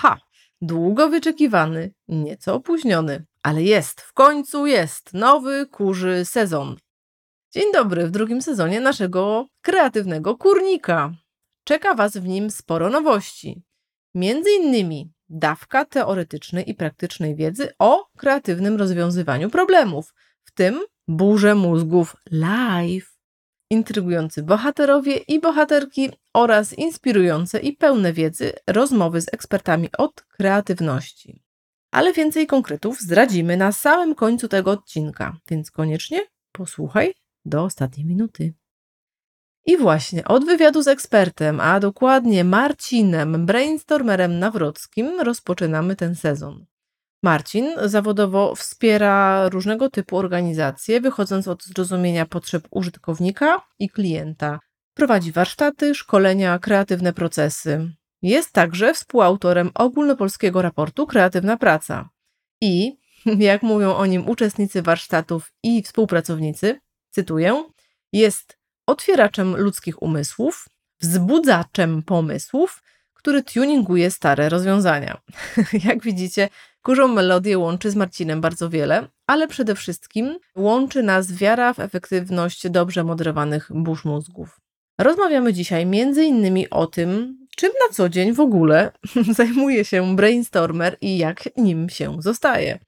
Ha, długo wyczekiwany, nieco opóźniony, ale jest, w końcu jest nowy kurzy sezon. Dzień dobry w drugim sezonie naszego kreatywnego kurnika. Czeka Was w nim sporo nowości. Między innymi dawka teoretycznej i praktycznej wiedzy o kreatywnym rozwiązywaniu problemów, w tym burze mózgów live. Intrygujący bohaterowie i bohaterki oraz inspirujące i pełne wiedzy rozmowy z ekspertami od kreatywności. Ale więcej konkretów zdradzimy na samym końcu tego odcinka, więc koniecznie posłuchaj do ostatniej minuty. I właśnie od wywiadu z ekspertem, a dokładnie Marcinem, brainstormerem Nawrockim, rozpoczynamy ten sezon. Marcin zawodowo wspiera różnego typu organizacje, wychodząc od zrozumienia potrzeb użytkownika i klienta. Prowadzi warsztaty, szkolenia, kreatywne procesy. Jest także współautorem ogólnopolskiego raportu Kreatywna Praca. I, jak mówią o nim uczestnicy warsztatów i współpracownicy, cytuję, jest otwieraczem ludzkich umysłów, wzbudzaczem pomysłów, który tuninguje stare rozwiązania. Jak widzicie, kurzą melodię łączy z Marcinem bardzo wiele, ale przede wszystkim łączy nas wiara w efektywność dobrze moderowanych burz mózgów. Rozmawiamy dzisiaj innymi o tym, czym na co dzień w ogóle zajmuje się brainstormer i jak nim się zostaje.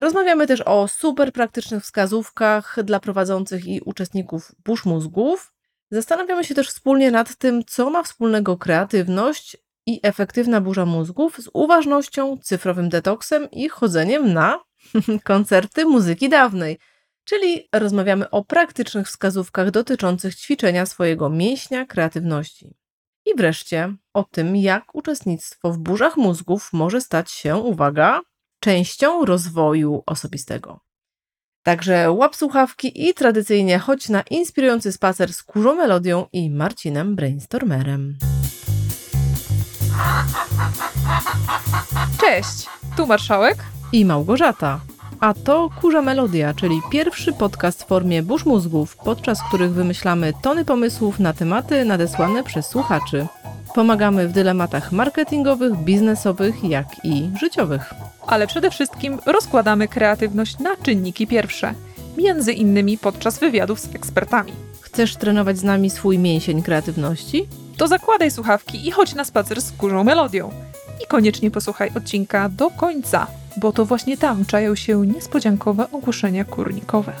Rozmawiamy też o super praktycznych wskazówkach dla prowadzących i uczestników burz mózgów. Zastanawiamy się też wspólnie nad tym, co ma wspólnego kreatywność i efektywna burza mózgów z uważnością, cyfrowym detoksem i chodzeniem na koncerty muzyki dawnej. Czyli rozmawiamy o praktycznych wskazówkach dotyczących ćwiczenia swojego mięśnia kreatywności. I wreszcie o tym, jak uczestnictwo w burzach mózgów może stać się, uwaga, częścią rozwoju osobistego. Także łap słuchawki i tradycyjnie chodź na inspirujący spacer z Kurzą Melodią i Marcinem Brainstormerem. Cześć, tu Marszałek i Małgorzata. A to Kurza Melodia, czyli pierwszy podcast w formie burz mózgów, podczas których wymyślamy tony pomysłów na tematy nadesłane przez słuchaczy. Pomagamy w dylematach marketingowych, biznesowych, jak i życiowych. Ale przede wszystkim rozkładamy kreatywność na czynniki pierwsze, między innymi podczas wywiadów z ekspertami. Chcesz trenować z nami swój mięsień kreatywności? To zakładaj słuchawki i chodź na spacer z kurzą melodią. I koniecznie posłuchaj odcinka do końca, bo to właśnie tam czają się niespodziankowe ogłoszenia kurnikowe.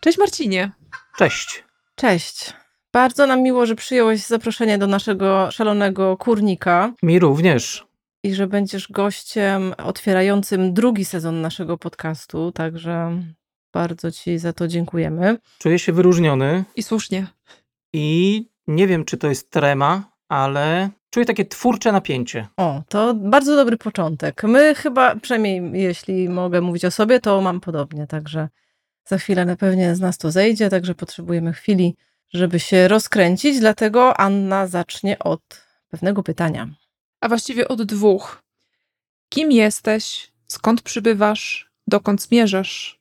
Cześć Marcinie. Cześć. Cześć. Bardzo nam miło, że przyjąłeś zaproszenie do naszego szalonego kurnika. Mi również. I że będziesz gościem otwierającym drugi sezon naszego podcastu, także bardzo Ci za to dziękujemy. Czuję się wyróżniony. I słusznie. I nie wiem, czy to jest trema, ale czuję takie twórcze napięcie. O, to bardzo dobry początek. My chyba, przynajmniej jeśli mogę mówić o sobie, to mam podobnie, także za chwilę na pewnie z nas to zejdzie, także potrzebujemy chwili, żeby się rozkręcić, dlatego Anna zacznie od pewnego pytania. A właściwie od dwóch. Kim jesteś? Skąd przybywasz? Dokąd zmierzasz?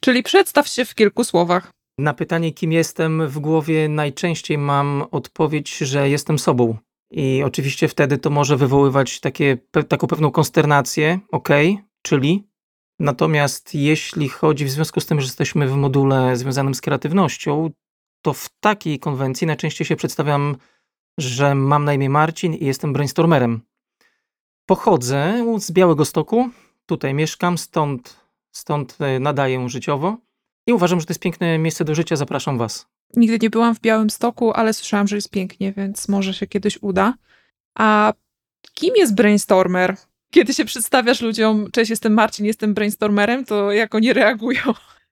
Czyli przedstaw się w kilku słowach. Na pytanie, kim jestem, w głowie najczęściej mam odpowiedź, że jestem sobą. I oczywiście wtedy to może wywoływać takie, pe, taką pewną konsternację, ok, czyli Natomiast jeśli chodzi w związku z tym, że jesteśmy w module związanym z kreatywnością, to w takiej konwencji najczęściej się przedstawiam, że mam na imię Marcin i jestem brainstormerem. Pochodzę z Białego Stoku, tutaj mieszkam, stąd, stąd e, nadaję życiowo i uważam, że to jest piękne miejsce do życia. Zapraszam Was. Nigdy nie byłam w Białym Stoku, ale słyszałam, że jest pięknie, więc może się kiedyś uda. A kim jest brainstormer? Kiedy się przedstawiasz ludziom, cześć, jestem Marcin, jestem brainstormerem, to jak oni reagują?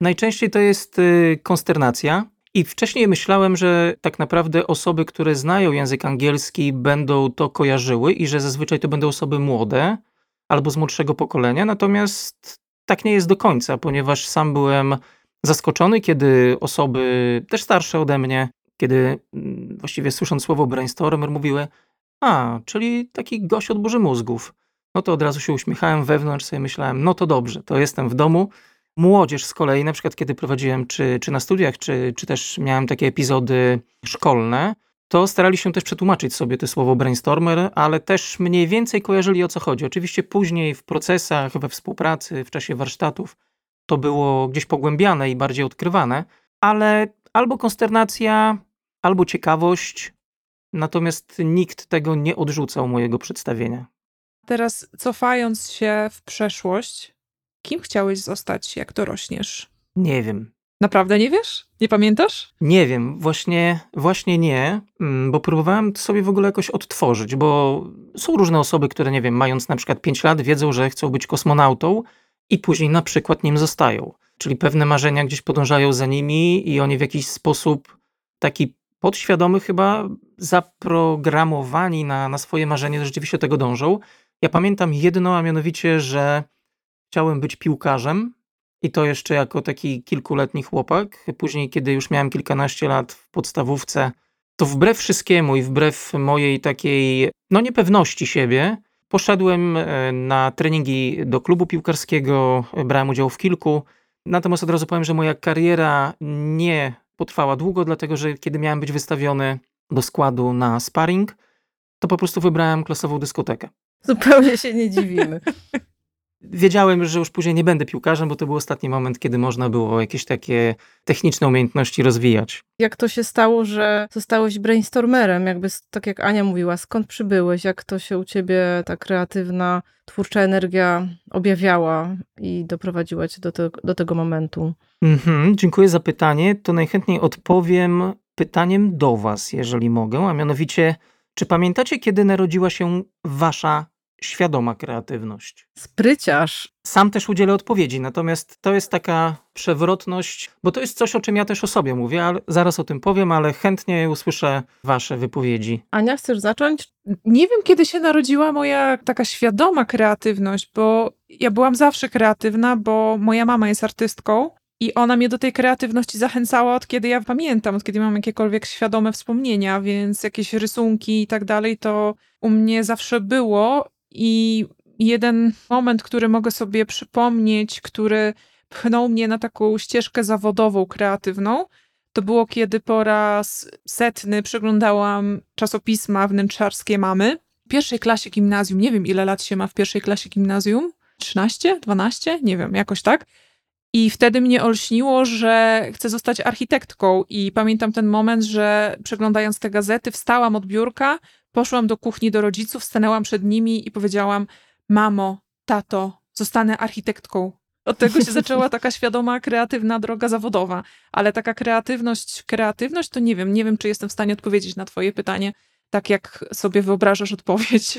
Najczęściej to jest y, konsternacja. I wcześniej myślałem, że tak naprawdę osoby, które znają język angielski, będą to kojarzyły i że zazwyczaj to będą osoby młode albo z młodszego pokolenia. Natomiast tak nie jest do końca, ponieważ sam byłem zaskoczony, kiedy osoby też starsze ode mnie, kiedy mm, właściwie słysząc słowo brainstormer, mówiły: A, czyli taki gość od burzy mózgów no to od razu się uśmiechałem wewnątrz, sobie myślałem, no to dobrze, to jestem w domu, Młodzież z kolei, na przykład kiedy prowadziłem czy, czy na studiach, czy, czy też miałem takie epizody szkolne, to starali się też przetłumaczyć sobie to słowo brainstormer, ale też mniej więcej kojarzyli o co chodzi. Oczywiście później w procesach, we współpracy, w czasie warsztatów to było gdzieś pogłębiane i bardziej odkrywane, ale albo konsternacja, albo ciekawość, natomiast nikt tego nie odrzucał mojego przedstawienia. Teraz cofając się w przeszłość, kim chciałeś zostać, jak dorośniesz? Nie wiem. Naprawdę nie wiesz? Nie pamiętasz? Nie wiem, właśnie, właśnie nie, mm, bo próbowałem to sobie w ogóle jakoś odtworzyć, bo są różne osoby, które, nie wiem, mając na przykład 5 lat, wiedzą, że chcą być kosmonautą i później na przykład nim zostają. Czyli pewne marzenia gdzieś podążają za nimi i oni w jakiś sposób taki podświadomy chyba zaprogramowani na, na swoje marzenie, rzeczywiście do tego dążą. Ja pamiętam jedno, a mianowicie, że chciałem być piłkarzem i to jeszcze jako taki kilkuletni chłopak. Później, kiedy już miałem kilkanaście lat w podstawówce, to wbrew wszystkiemu i wbrew mojej takiej, no niepewności siebie, poszedłem e, na treningi do klubu piłkarskiego, brałem udział w kilku. Natomiast od razu powiem, że moja kariera nie potrwała długo, dlatego że kiedy miałem być wystawiony do składu na sparring, to po prostu wybrałem klasową dyskotekę. Zupełnie się nie dziwimy. Wiedziałem, że już później nie będę piłkarzem, bo to był ostatni moment, kiedy można było jakieś takie techniczne umiejętności rozwijać. Jak to się stało, że zostałeś brainstormerem? Jakby, tak jak Ania mówiła, skąd przybyłeś? Jak to się u ciebie ta kreatywna, twórcza energia objawiała i doprowadziła cię do, te, do tego momentu? Mhm, dziękuję za pytanie. To najchętniej odpowiem pytaniem do was, jeżeli mogę, a mianowicie, czy pamiętacie, kiedy narodziła się wasza świadoma kreatywność. Spryciarz. Sam też udzielę odpowiedzi, natomiast to jest taka przewrotność, bo to jest coś, o czym ja też o sobie mówię, ale zaraz o tym powiem, ale chętnie usłyszę wasze wypowiedzi. Ania, chcesz zacząć? Nie wiem, kiedy się narodziła moja taka świadoma kreatywność, bo ja byłam zawsze kreatywna, bo moja mama jest artystką i ona mnie do tej kreatywności zachęcała od kiedy ja pamiętam, od kiedy mam jakiekolwiek świadome wspomnienia, więc jakieś rysunki i tak dalej, to u mnie zawsze było i jeden moment, który mogę sobie przypomnieć, który pchnął mnie na taką ścieżkę zawodową, kreatywną, to było kiedy po raz setny przeglądałam czasopisma wnętrzarskie mamy. W pierwszej klasie gimnazjum, nie wiem ile lat się ma w pierwszej klasie gimnazjum, 13, 12, nie wiem, jakoś tak. I wtedy mnie olśniło, że chcę zostać architektką. I pamiętam ten moment, że przeglądając te gazety, wstałam od biurka, Poszłam do kuchni do rodziców, stanęłam przed nimi i powiedziałam: Mamo, tato, zostanę architektką. Od tego się zaczęła taka świadoma, kreatywna droga zawodowa. Ale taka kreatywność, kreatywność to nie wiem, nie wiem, czy jestem w stanie odpowiedzieć na Twoje pytanie, tak jak sobie wyobrażasz odpowiedź.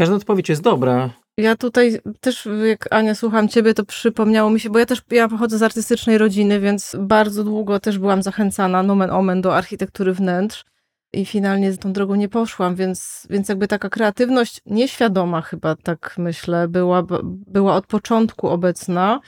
Każda odpowiedź jest dobra. Ja tutaj też, jak Ania, słucham ciebie, to przypomniało mi się, bo ja też, ja pochodzę z artystycznej rodziny, więc bardzo długo też byłam zachęcana nomen omen do architektury wnętrz i finalnie tą drogą nie poszłam, więc, więc jakby taka kreatywność nieświadoma chyba, tak myślę, była, była od początku obecna,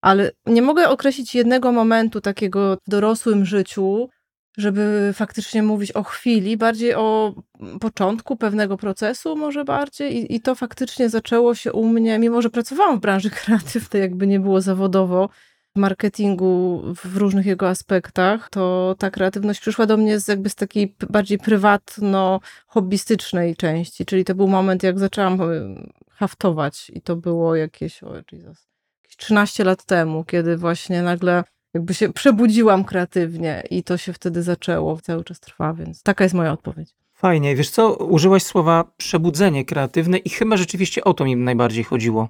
ale nie mogę określić jednego momentu takiego w dorosłym życiu, żeby faktycznie mówić o chwili, bardziej o początku pewnego procesu, może bardziej. I, I to faktycznie zaczęło się u mnie, mimo że pracowałam w branży kreatywnej, jakby nie było zawodowo, marketingu w różnych jego aspektach, to ta kreatywność przyszła do mnie z jakby z takiej bardziej prywatno-hobbystycznej części, czyli to był moment, jak zaczęłam e, haftować i to było jakieś, o Jesus, jakieś 13 lat temu, kiedy właśnie nagle jakby się przebudziłam kreatywnie i to się wtedy zaczęło, cały czas trwa, więc taka jest moja odpowiedź. Fajnie, wiesz co, użyłaś słowa przebudzenie kreatywne i chyba rzeczywiście o to mi najbardziej chodziło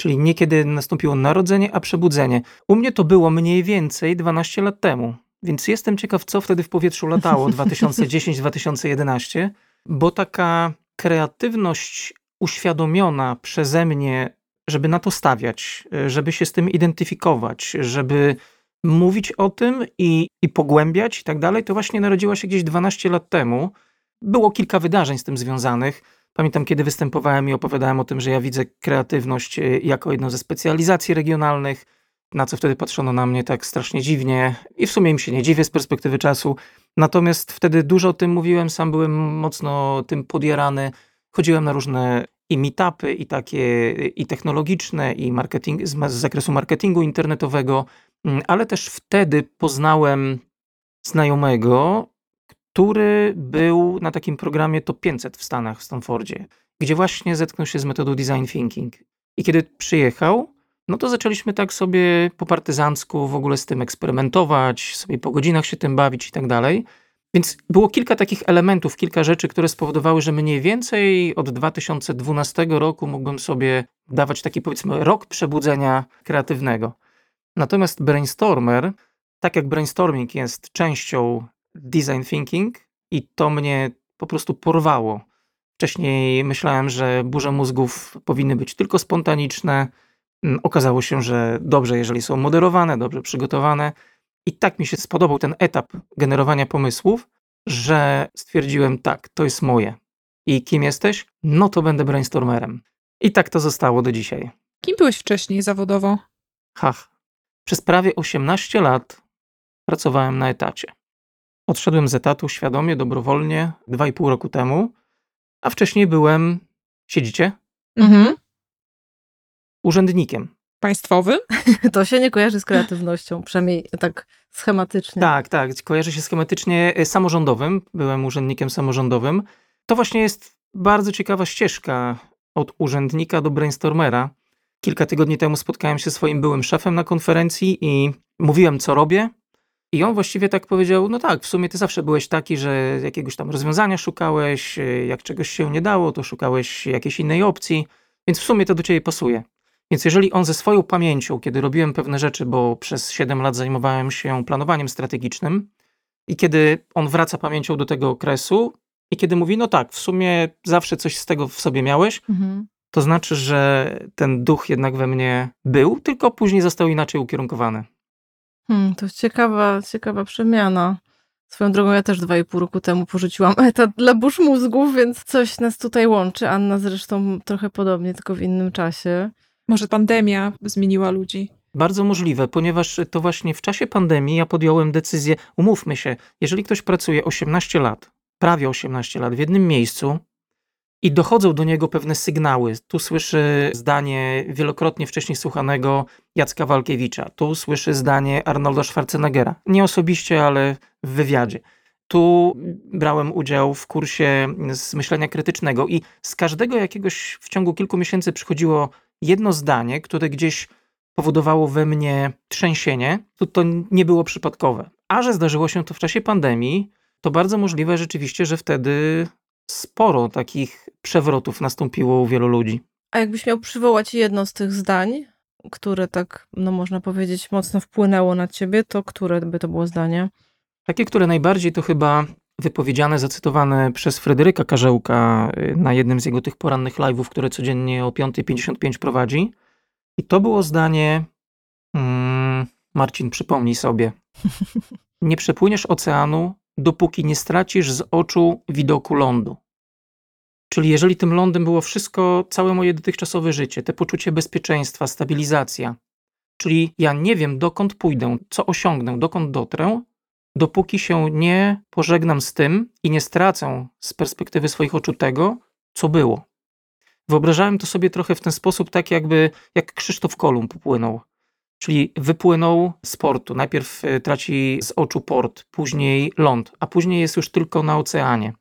czyli nie kiedy nastąpiło narodzenie, a przebudzenie. U mnie to było mniej więcej 12 lat temu, więc jestem ciekaw, co wtedy w powietrzu latało 2010-2011, bo taka kreatywność uświadomiona przeze mnie, żeby na to stawiać, żeby się z tym identyfikować, żeby mówić o tym i, i pogłębiać i tak dalej, to właśnie narodziła się gdzieś 12 lat temu. Było kilka wydarzeń z tym związanych. Pamiętam, kiedy występowałem i opowiadałem o tym, że ja widzę kreatywność e, jako jedną ze specjalizacji regionalnych, na co wtedy patrzono na mnie tak strasznie dziwnie i w sumie im się nie dziwię z perspektywy czasu. Natomiast wtedy dużo o tym mówiłem, sam byłem mocno tym podjarany. Chodziłem na różne i meetupy, i takie i technologiczne, i marketing, z, z zakresu marketingu internetowego, ale też wtedy poznałem znajomego, który był na takim programie Top 500 w Stanach, w Stanfordzie, gdzie właśnie zetknął się z metodą design thinking. I kiedy przyjechał, no to zaczęliśmy tak sobie po partyzancku w ogóle z tym eksperymentować, sobie po godzinach się tym bawić i tak dalej. Więc było kilka takich elementów, kilka rzeczy, które spowodowały, że mniej więcej od 2012 roku mógłbym sobie dawać taki powiedzmy rok przebudzenia kreatywnego. Natomiast brainstormer, tak jak brainstorming jest częścią design thinking i to mnie po prostu porwało. Wcześniej myślałem, że burze mózgów powinny być tylko spontaniczne. Mm, okazało się, że dobrze, jeżeli są moderowane, dobrze przygotowane. I tak mi się spodobał ten etap generowania pomysłów, że stwierdziłem, tak, to jest moje. I kim jesteś? No to będę brainstormerem. I tak to zostało do dzisiaj. Kim byłeś wcześniej zawodowo? Hach. Przez prawie 18 lat pracowałem na etacie. Odszedłem z etatu świadomie, dobrowolnie, 2,5 roku temu, a wcześniej byłem, siedzicie? Mhm. Urzędnikiem. Państwowym? To się nie kojarzy z kreatywnością, przynajmniej tak schematycznie. Tak, tak. Kojarzy się schematycznie e, samorządowym. Byłem urzędnikiem samorządowym. To właśnie jest bardzo ciekawa ścieżka od urzędnika do brainstormera. Kilka tygodni temu spotkałem się ze swoim byłym szefem na konferencji i mówiłem, co robię. I on właściwie tak powiedział: No tak, w sumie ty zawsze byłeś taki, że jakiegoś tam rozwiązania szukałeś, e, jak czegoś się nie dało, to szukałeś jakiejś innej opcji, więc w sumie to do ciebie pasuje. Więc jeżeli on ze swoją pamięcią, kiedy robiłem pewne rzeczy, bo przez 7 lat zajmowałem się planowaniem strategicznym, i kiedy on wraca pamięcią do tego okresu, i kiedy mówi, no tak, w sumie zawsze coś z tego w sobie miałeś, mhm. To znaczy, że ten duch jednak we mnie był, tylko później został inaczej ukierunkowany. Hmm, to ciekawa, ciekawa przemiana. Swoją drogą ja też dwa i pół roku temu porzuciłam etat dla burz mózgów, więc coś nas tutaj łączy. Anna zresztą trochę podobnie, tylko w innym czasie. Może pandemia zmieniła ludzi. Bardzo możliwe, ponieważ to właśnie w czasie pandemii ja podjąłem decyzję, umówmy się, jeżeli ktoś pracuje 18 lat, prawie 18 lat w jednym miejscu i dochodzą do niego pewne sygnały, tu słyszy zdanie wielokrotnie wcześniej słuchanego Jacka Walkiewicza, tu słyszy zdanie Arnolda Schwarzeneggera, nie osobiście, ale w wywiadzie. Tu brałem udział w kursie z myślenia krytycznego i z każdego jakiegoś w ciągu kilku miesięcy przychodziło jedno zdanie, które gdzieś powodowało we mnie trzęsienie, to to nie było przypadkowe. A że zdarzyło się to w czasie pandemii, to bardzo możliwe rzeczywiście, że wtedy sporo takich przewrotów nastąpiło u wielu ludzi. A jakbyś miał przywołać jedno z tych zdań, które tak, no można powiedzieć, mocno wpłynęło na ciebie, to które by to było zdanie? Takie, które najbardziej to chyba wypowiedziane, zacytowane przez Fryderyka Karzełka y, na jednym z jego tych porannych live'ów, które codziennie o 5.55 prowadzi. I to było zdanie, mm, Marcin, przypomnij sobie, nie przepłyniesz oceanu, dopóki nie stracisz z oczu widoku lądu. Czyli jeżeli tym lądem było wszystko, całe moje dotychczasowe życie, te poczucie bezpieczeństwa, stabilizacja, czyli ja nie wiem, dokąd pójdę, co osiągnę, dokąd dotrę, dopóki się nie pożegnam z tym i nie stracę z perspektywy swoich oczu tego, co było. Wyobrażałem to sobie trochę w ten sposób, tak jakby jak Krzysztof Kolumb popłynął. Czyli wypłynął z portu. Najpierw e, traci z oczu port, później ląd, a później jest już tylko na oceanie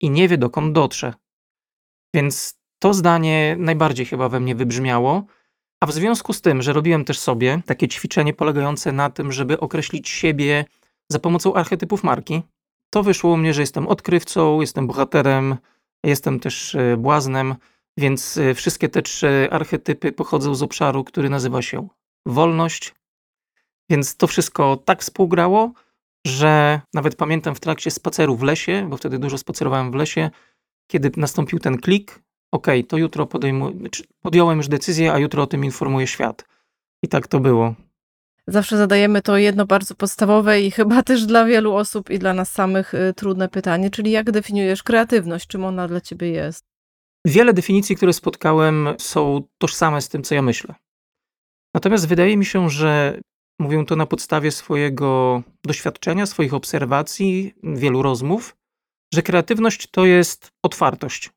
i nie wie dokąd dotrze. Więc to zdanie najbardziej chyba we mnie wybrzmiało. A w związku z tym, że robiłem też sobie takie ćwiczenie polegające na tym, żeby określić siebie za pomocą archetypów marki. To wyszło u mnie, że jestem odkrywcą, jestem bohaterem, jestem też e, błaznem, więc e, wszystkie te trzy archetypy pochodzą z obszaru, który nazywa się wolność. Więc to wszystko tak współgrało, że nawet pamiętam w trakcie spaceru w lesie, bo wtedy dużo spacerowałem w lesie, kiedy nastąpił ten klik, ok, to jutro podejmuję, znaczy podjąłem już decyzję, a jutro o tym informuję świat. I tak to było. Zawsze zadajemy to jedno bardzo podstawowe i chyba też dla wielu osób i dla nas samych y, trudne pytanie, czyli jak definiujesz kreatywność? Czym ona dla ciebie jest? Wiele definicji, które spotkałem, są tożsame z tym, co ja myślę. Natomiast wydaje mi się, że mówię to na podstawie swojego doświadczenia, swoich obserwacji, wielu rozmów, że kreatywność to jest otwartość.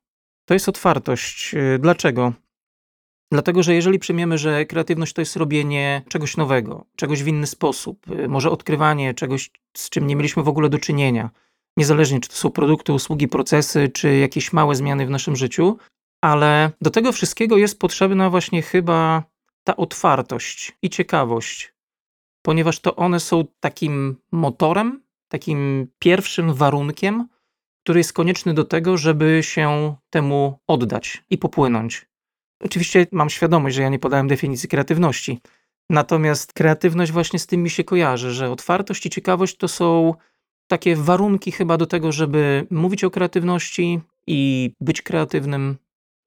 to jest otwartość. Y, dlaczego? Dlatego, że jeżeli przyjmiemy, że kreatywność to jest robienie czegoś nowego, czegoś w inny sposób, y, może odkrywanie czegoś, z czym nie mieliśmy w ogóle do czynienia, niezależnie czy to są produkty, usługi, procesy, czy jakieś małe zmiany w naszym życiu, ale do tego wszystkiego jest potrzebna właśnie chyba ta otwartość i ciekawość, ponieważ to one są takim motorem, takim pierwszym warunkiem, który jest konieczny do tego, żeby się temu oddać i popłynąć. Oczywiście mam świadomość, że ja nie podałem definicji kreatywności. Natomiast kreatywność właśnie z tym mi się kojarzy, że otwartość i ciekawość to są takie warunki chyba do tego, żeby mówić o kreatywności i być kreatywnym.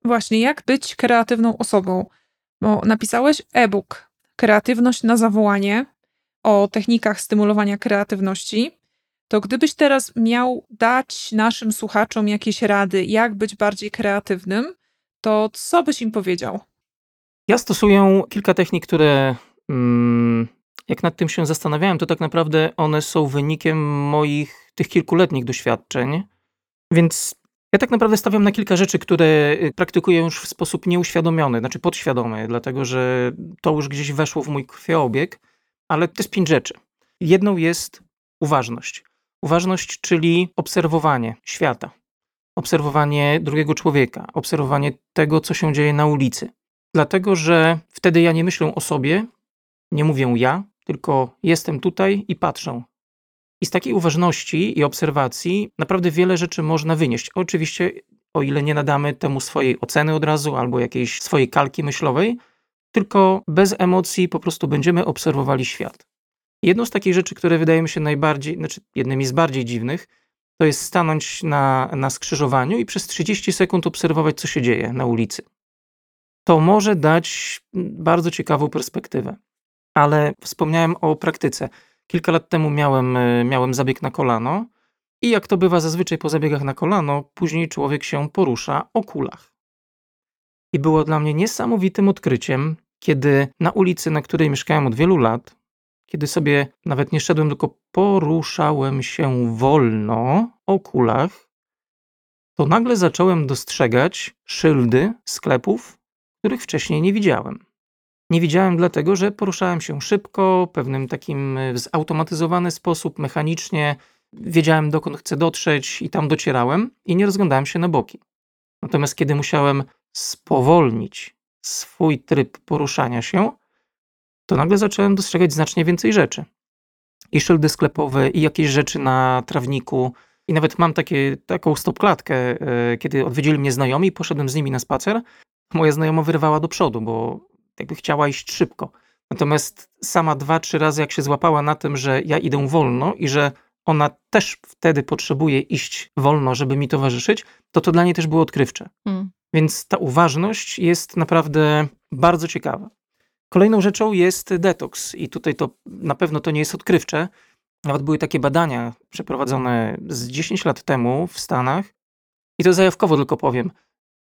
Właśnie, jak być kreatywną osobą? Bo napisałeś e-book Kreatywność na zawołanie o technikach stymulowania kreatywności. To gdybyś teraz miał dać naszym słuchaczom jakieś rady, jak być bardziej kreatywnym, to co byś im powiedział? Ja stosuję kilka technik, które mm, jak nad tym się zastanawiałem, to tak naprawdę one są wynikiem moich tych kilkuletnich doświadczeń. Więc ja tak naprawdę stawiam na kilka rzeczy, które y, praktykuję już w sposób nieuświadomiony, znaczy podświadomy, dlatego że to już gdzieś weszło w mój krwiobieg, ale to jest pięć rzeczy. Jedną jest uważność. Uważność, czyli obserwowanie świata, obserwowanie drugiego człowieka, obserwowanie tego, co się dzieje na ulicy. Dlatego, że wtedy ja nie myślę o sobie, nie mówię ja, tylko jestem tutaj i patrzę. I z takiej uważności i obserwacji naprawdę wiele rzeczy można wynieść. Oczywiście, o ile nie nadamy temu swojej oceny od razu albo jakiejś swojej kalki myślowej, tylko bez emocji po prostu będziemy obserwowali świat. Jedną z takich rzeczy, które wydaje mi się najbardziej, znaczy jednymi z bardziej dziwnych, to jest stanąć na, na skrzyżowaniu i przez 30 sekund obserwować, co się dzieje na ulicy. To może dać bardzo ciekawą perspektywę. Ale wspomniałem o praktyce. Kilka lat temu miałem, e, miałem zabieg na kolano i jak to bywa zazwyczaj po zabiegach na kolano, później człowiek się porusza o kulach. I było dla mnie niesamowitym odkryciem, kiedy na ulicy, na której mieszkałem od wielu lat, kiedy sobie nawet nie szedłem, tylko poruszałem się wolno o kulach, to nagle zacząłem dostrzegać szyldy sklepów, których wcześniej nie widziałem. Nie widziałem dlatego, że poruszałem się szybko, pewnym takim e, zautomatyzowany sposób, mechanicznie. Wiedziałem, dokąd chcę dotrzeć i tam docierałem i nie rozglądałem się na boki. Natomiast kiedy musiałem spowolnić swój tryb poruszania się, to nagle zacząłem dostrzegać znacznie więcej rzeczy. I szyldy sklepowe, i jakieś rzeczy na trawniku. I nawet mam takie, taką stopklatkę, e, kiedy odwiedzili mnie znajomi, poszedłem z nimi na spacer. Moja znajoma wyrwała do przodu, bo jakby chciała iść szybko. Natomiast sama dwa, trzy razy, jak się złapała na tym, że ja idę wolno i że ona też wtedy potrzebuje iść wolno, żeby mi towarzyszyć, to to dla niej też było odkrywcze. Hmm. Więc ta uważność jest naprawdę bardzo ciekawa. Kolejną rzeczą jest detoks i tutaj to na pewno to nie jest odkrywcze. Nawet były takie badania przeprowadzone z 10 lat temu w Stanach i to zajawkowo tylko powiem,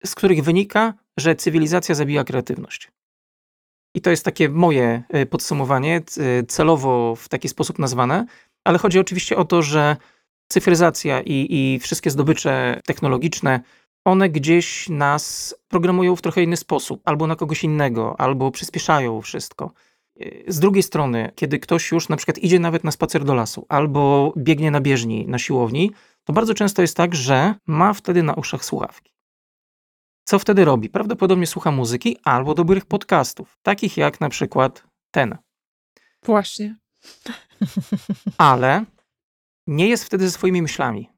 z których wynika, że cywilizacja zabija kreatywność. I to jest takie moje e, podsumowanie, e, celowo w taki sposób nazwane, ale chodzi oczywiście o to, że cyfryzacja i, i wszystkie zdobycze technologiczne, one gdzieś nas programują w trochę inny sposób, albo na kogoś innego, albo przyspieszają wszystko. E, z drugiej strony, kiedy ktoś już na przykład idzie nawet na spacer do lasu, albo biegnie na bieżni, na siłowni, to bardzo często jest tak, że ma wtedy na uszach słuchawki. Co wtedy robi? Prawdopodobnie słucha muzyki albo dobrych podcastów, takich jak na przykład ten. Właśnie. Ale nie jest wtedy ze swoimi myślami.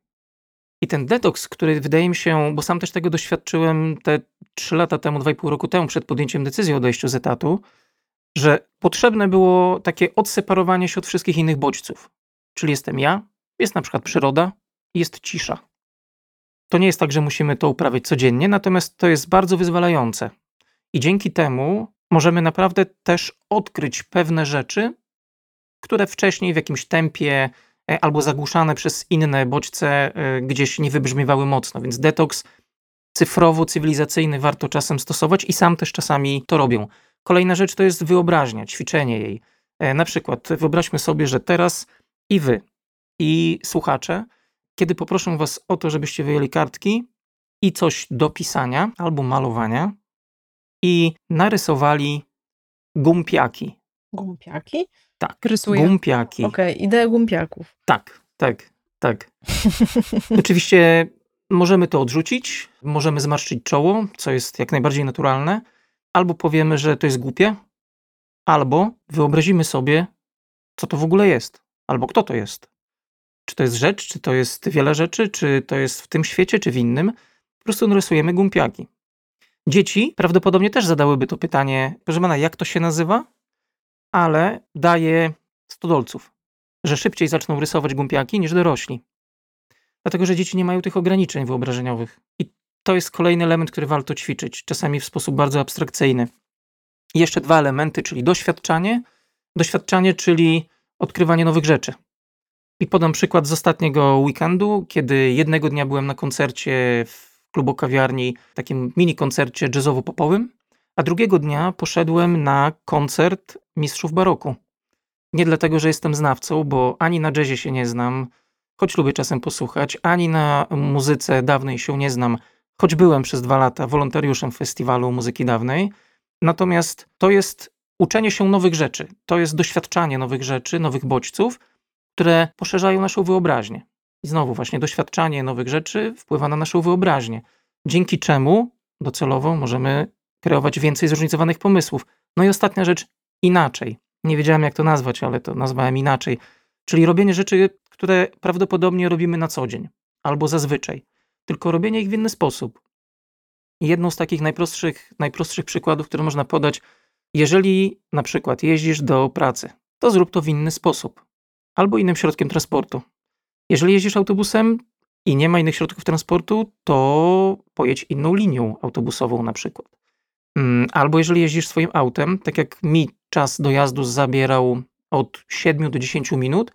I ten detoks, który wydaje mi się, bo sam też tego doświadczyłem te 3 lata temu, 2,5 roku temu, przed podjęciem decyzji o odejściu z etatu, że potrzebne było takie odseparowanie się od wszystkich innych bodźców. Czyli jestem ja, jest na przykład przyroda, jest cisza. To nie jest tak, że musimy to uprawiać codziennie, natomiast to jest bardzo wyzwalające. I dzięki temu możemy naprawdę też odkryć pewne rzeczy, które wcześniej w jakimś tempie e, albo zagłuszane przez inne bodźce e, gdzieś nie wybrzmiewały mocno. Więc detoks cyfrowo-cywilizacyjny warto czasem stosować i sam też czasami to robią. Kolejna rzecz to jest wyobraźnia, ćwiczenie jej. E, na przykład wyobraźmy sobie, że teraz i wy, i słuchacze kiedy poproszę Was o to, żebyście wyjęli kartki i coś do pisania albo malowania i narysowali gumpiaki. Gumpiaki? Tak, Rysuję. gumpiaki. Okej, ideę gumpiaków. Tak, tak, tak. Oczywiście możemy to odrzucić, możemy zmarszczyć czoło, co jest jak najbardziej naturalne, albo powiemy, że to jest głupie, albo wyobrazimy sobie, co to w ogóle jest, albo kto to jest. Czy to jest rzecz, czy to jest wiele rzeczy, czy to jest w tym świecie, czy w innym. Po prostu narysujemy gumpiaki. Dzieci prawdopodobnie też zadałyby to pytanie, proszę pana, jak to się nazywa? Ale daje 100 dolców, że szybciej zaczną rysować gumpiaki niż dorośli. Dlatego, że dzieci nie mają tych ograniczeń wyobrażeniowych. I to jest kolejny element, który warto ćwiczyć, czasami w sposób bardzo abstrakcyjny. I jeszcze dwa elementy, czyli doświadczanie. Doświadczanie, czyli odkrywanie nowych rzeczy. I podam przykład z ostatniego weekendu, kiedy jednego dnia byłem na koncercie w klubu kawiarni, takim mini koncercie jazzowo-popowym, a drugiego dnia poszedłem na koncert mistrzów baroku. Nie dlatego, że jestem znawcą, bo ani na jazzie się nie znam, choć lubię czasem posłuchać, ani na muzyce dawnej się nie znam, choć byłem przez dwa lata wolontariuszem festiwalu muzyki dawnej. Natomiast to jest uczenie się nowych rzeczy, to jest doświadczanie nowych rzeczy, nowych bodźców, które poszerzają naszą wyobraźnię. I znowu, właśnie doświadczanie nowych rzeczy wpływa na naszą wyobraźnię, dzięki czemu docelowo możemy kreować więcej zróżnicowanych pomysłów. No i ostatnia rzecz, inaczej. Nie wiedziałem, jak to nazwać, ale to nazwałem inaczej. Czyli robienie rzeczy, które prawdopodobnie robimy na co dzień albo zazwyczaj, tylko robienie ich w inny sposób. I jedną z takich najprostszych, najprostszych przykładów, które można podać, jeżeli na przykład jeździsz do pracy, to zrób to w inny sposób albo innym środkiem transportu. Jeżeli jeździsz autobusem i nie ma innych środków transportu, to pojedź inną linią autobusową na przykład. Mm, Albo jeżeli jeździsz swoim autem, tak jak mi czas dojazdu zabierał od 7 do 10 minut,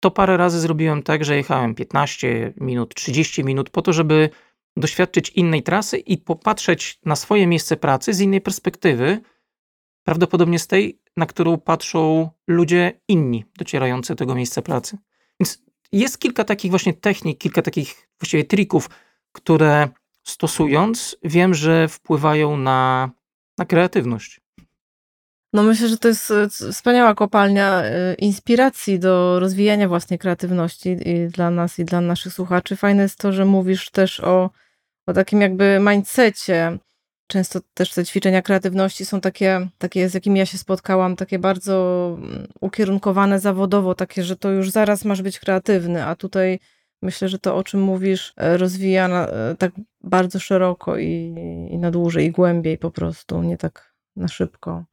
to parę razy zrobiłem tak, że jechałem 15 minut, 30 minut po to, żeby doświadczyć innej trasy i popatrzeć na swoje miejsce pracy z innej perspektywy, prawdopodobnie z tej, na którą patrzą ludzie inni docierający do tego miejsca pracy. Więc jest kilka takich właśnie technik, kilka takich właściwie trików, które stosując, wiem, że wpływają na, na kreatywność. No myślę, że to jest e, wspaniała kopalnia e, inspiracji do rozwijania własnej kreatywności dla nas i dla naszych słuchaczy. Fajne jest to, że mówisz też o, o takim jakby mindsetie. Często też te ćwiczenia kreatywności są takie, takie, z jakimi ja się spotkałam, takie bardzo mm, ukierunkowane zawodowo, takie, że to już zaraz masz być kreatywny, a tutaj myślę, że to, o czym mówisz, e, rozwija na, e, tak bardzo szeroko i, i na dłużej, i głębiej po prostu, nie tak na szybko.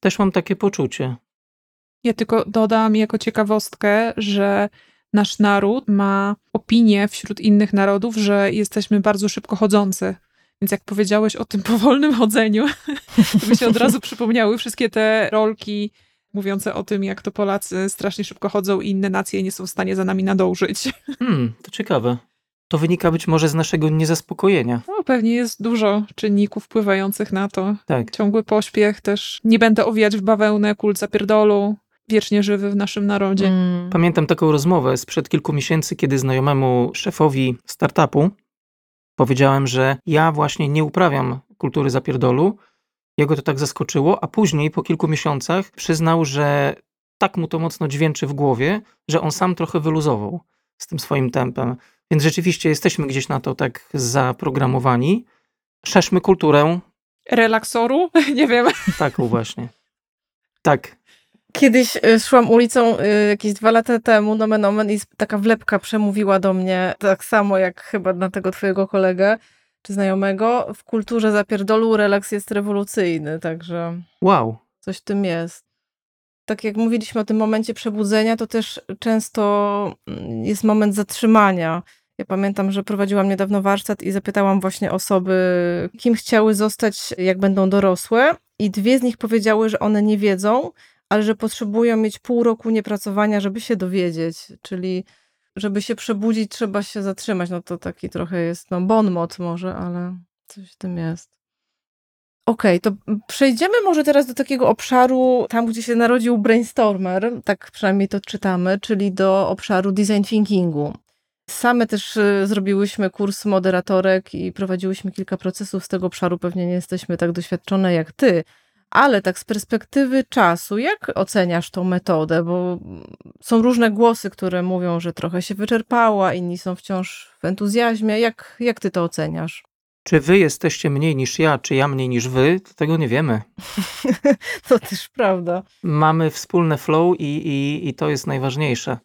Też mam takie poczucie. Ja tylko dodam jako ciekawostkę, że nasz naród ma opinię wśród innych narodów, że jesteśmy bardzo szybko chodzący. Więc jak powiedziałeś o tym powolnym chodzeniu, to mi się od razu przypomniały wszystkie te rolki mówiące o tym, jak to Polacy strasznie szybko chodzą i inne nacje nie są w stanie za nami nadążyć. Hmm, to ciekawe. To wynika być może z naszego niezaspokojenia. No, pewnie jest dużo czynników wpływających na to. Tak. Ciągły pośpiech też. Nie będę owijać w bawełnę, kult zapierdolu. Wiecznie żywy w naszym narodzie. Mm. Pamiętam taką rozmowę sprzed kilku miesięcy, kiedy znajomemu szefowi startupu powiedziałem, że ja właśnie nie uprawiam kultury zapierdolu. Jego to tak zaskoczyło, a później po kilku miesiącach przyznał, że tak mu to mocno dźwięczy w głowie, że on sam trochę wyluzował z tym swoim tempem. Więc rzeczywiście jesteśmy gdzieś na to tak zaprogramowani. Szerzmy kulturę Relaksoru? Nie wiem. taką właśnie. Tak, Kiedyś y, szłam ulicą y, jakieś dwa lata temu, nomen omen, i taka wlepka przemówiła do mnie, tak samo jak chyba na tego twojego kolegę czy znajomego. W kulturze zapierdolu relaks jest rewolucyjny, także wow. coś w tym jest. Tak jak mówiliśmy o tym momencie przebudzenia, to też często mm, jest moment zatrzymania. Ja pamiętam, że prowadziłam niedawno warsztat i zapytałam właśnie osoby, kim chciały zostać, jak będą dorosłe, i dwie z nich powiedziały, że one nie wiedzą, ale że potrzebują mieć pół roku niepracowania, żeby się dowiedzieć. Czyli, żeby się przebudzić, trzeba się zatrzymać. No to taki trochę jest, no, bon mot może, ale coś w tym jest. Okej, to przejdziemy może teraz do takiego obszaru, tam gdzie się narodził brainstormer, tak przynajmniej to czytamy, czyli do obszaru design thinkingu. Same też y, zrobiłyśmy kurs moderatorek i prowadziłyśmy kilka procesów z tego obszaru. Pewnie nie jesteśmy tak doświadczone jak ty, ale tak z perspektywy czasu, jak oceniasz tą metodę? Bo są różne głosy, które mówią, że trochę się wyczerpała, inni są wciąż w entuzjazmie. Jak, jak ty to oceniasz? Czy wy jesteście mniej niż ja, czy ja mniej niż wy, to tego nie wiemy. to też prawda. Mamy wspólne flow i, i, i to jest najważniejsze.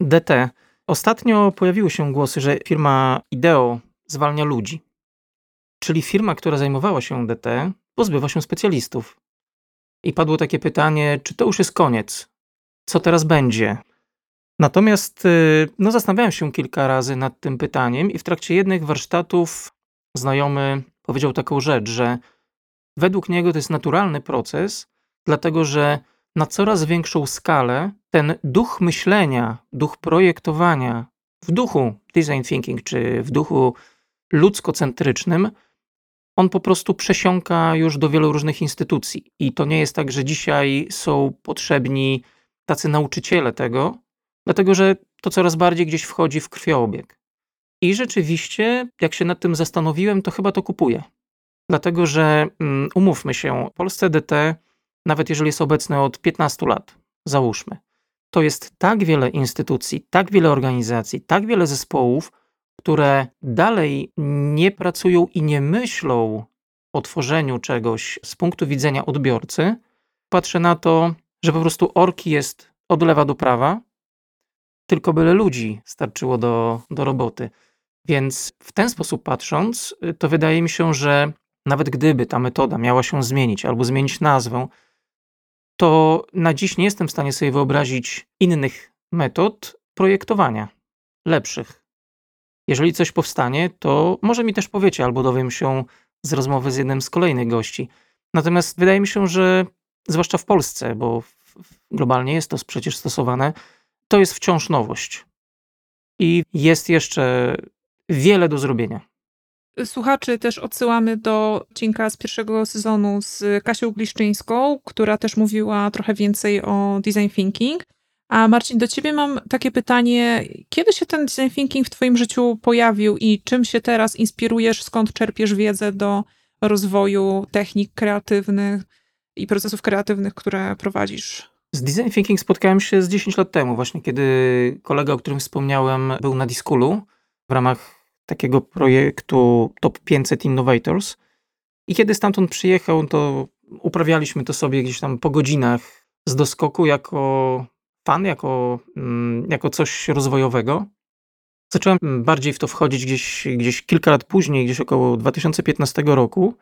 DT. Ostatnio pojawiły się głosy, że firma Ideo zwalnia ludzi. Czyli firma, która zajmowała się DT, pozbywa się specjalistów. I padło takie pytanie, czy to już jest koniec? Co teraz będzie? Natomiast y, no, zastanawiałem się kilka razy nad tym pytaniem i w trakcie jednych warsztatów znajomy powiedział taką rzecz, że według niego to jest naturalny proces, dlatego że na coraz większą skalę ten duch myślenia, duch projektowania w duchu design thinking czy w duchu ludzkocentrycznym, on po prostu przesiąka już do wielu różnych instytucji. I to nie jest tak, że dzisiaj są potrzebni tacy nauczyciele tego, dlatego że to coraz bardziej gdzieś wchodzi w krwiobieg. I rzeczywiście, jak się nad tym zastanowiłem, to chyba to kupuję. Dlatego, że um, umówmy się, Polsce DT, nawet jeżeli jest obecne od 15 lat, załóżmy, to jest tak wiele instytucji, tak wiele organizacji, tak wiele zespołów, które dalej nie pracują i nie myślą o tworzeniu czegoś z punktu widzenia odbiorcy. Patrzę na to, że po prostu orki jest od lewa do prawa, tylko byle ludzi starczyło do, do roboty. Więc w ten sposób patrząc, y, to wydaje mi się, że nawet gdyby ta metoda miała się zmienić albo zmienić nazwę, to na dziś nie jestem w stanie sobie wyobrazić innych metod projektowania, lepszych. Jeżeli coś powstanie, to może mi też powiecie, albo dowiem się z rozmowy z jednym z kolejnych gości. Natomiast wydaje mi się, że zwłaszcza w Polsce, bo globalnie jest to przecież stosowane, to jest wciąż nowość. I jest jeszcze wiele do zrobienia. Słuchaczy też odsyłamy do odcinka z pierwszego sezonu z Kasią Gliszczyńską, która też mówiła trochę więcej o design thinking. A Marcin, do ciebie mam takie pytanie. Kiedy się ten design thinking w twoim życiu pojawił i czym się teraz inspirujesz, skąd czerpiesz wiedzę do rozwoju technik kreatywnych i procesów kreatywnych, które prowadzisz? Z design thinking spotkałem się z 10 lat temu, właśnie kiedy kolega, o którym wspomniałem, był na Diskulu w ramach takiego projektu Top 500 Innovators. I kiedy stamtąd przyjechał, to uprawialiśmy to sobie gdzieś tam po godzinach z doskoku jako fan, jako, mm, jako coś rozwojowego. Zacząłem bardziej w to wchodzić gdzieś, gdzieś kilka lat później, gdzieś około 2015 roku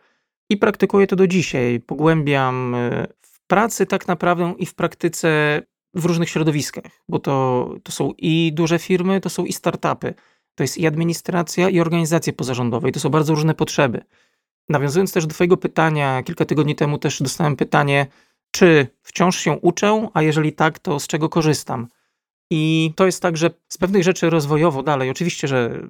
i praktykuję to do dzisiaj. Pogłębiam e, w pracy tak naprawdę i w praktyce w różnych środowiskach, bo to, to są i duże firmy, to są i startupy. To jest i administracja, i organizacje pozarządowe, i to są bardzo różne potrzeby. Nawiązując też do Twojego pytania, kilka tygodni temu też dostałem pytanie, czy wciąż się uczę, a jeżeli tak, to z czego korzystam. I to jest tak, że z pewnych rzeczy rozwojowo dalej, oczywiście, że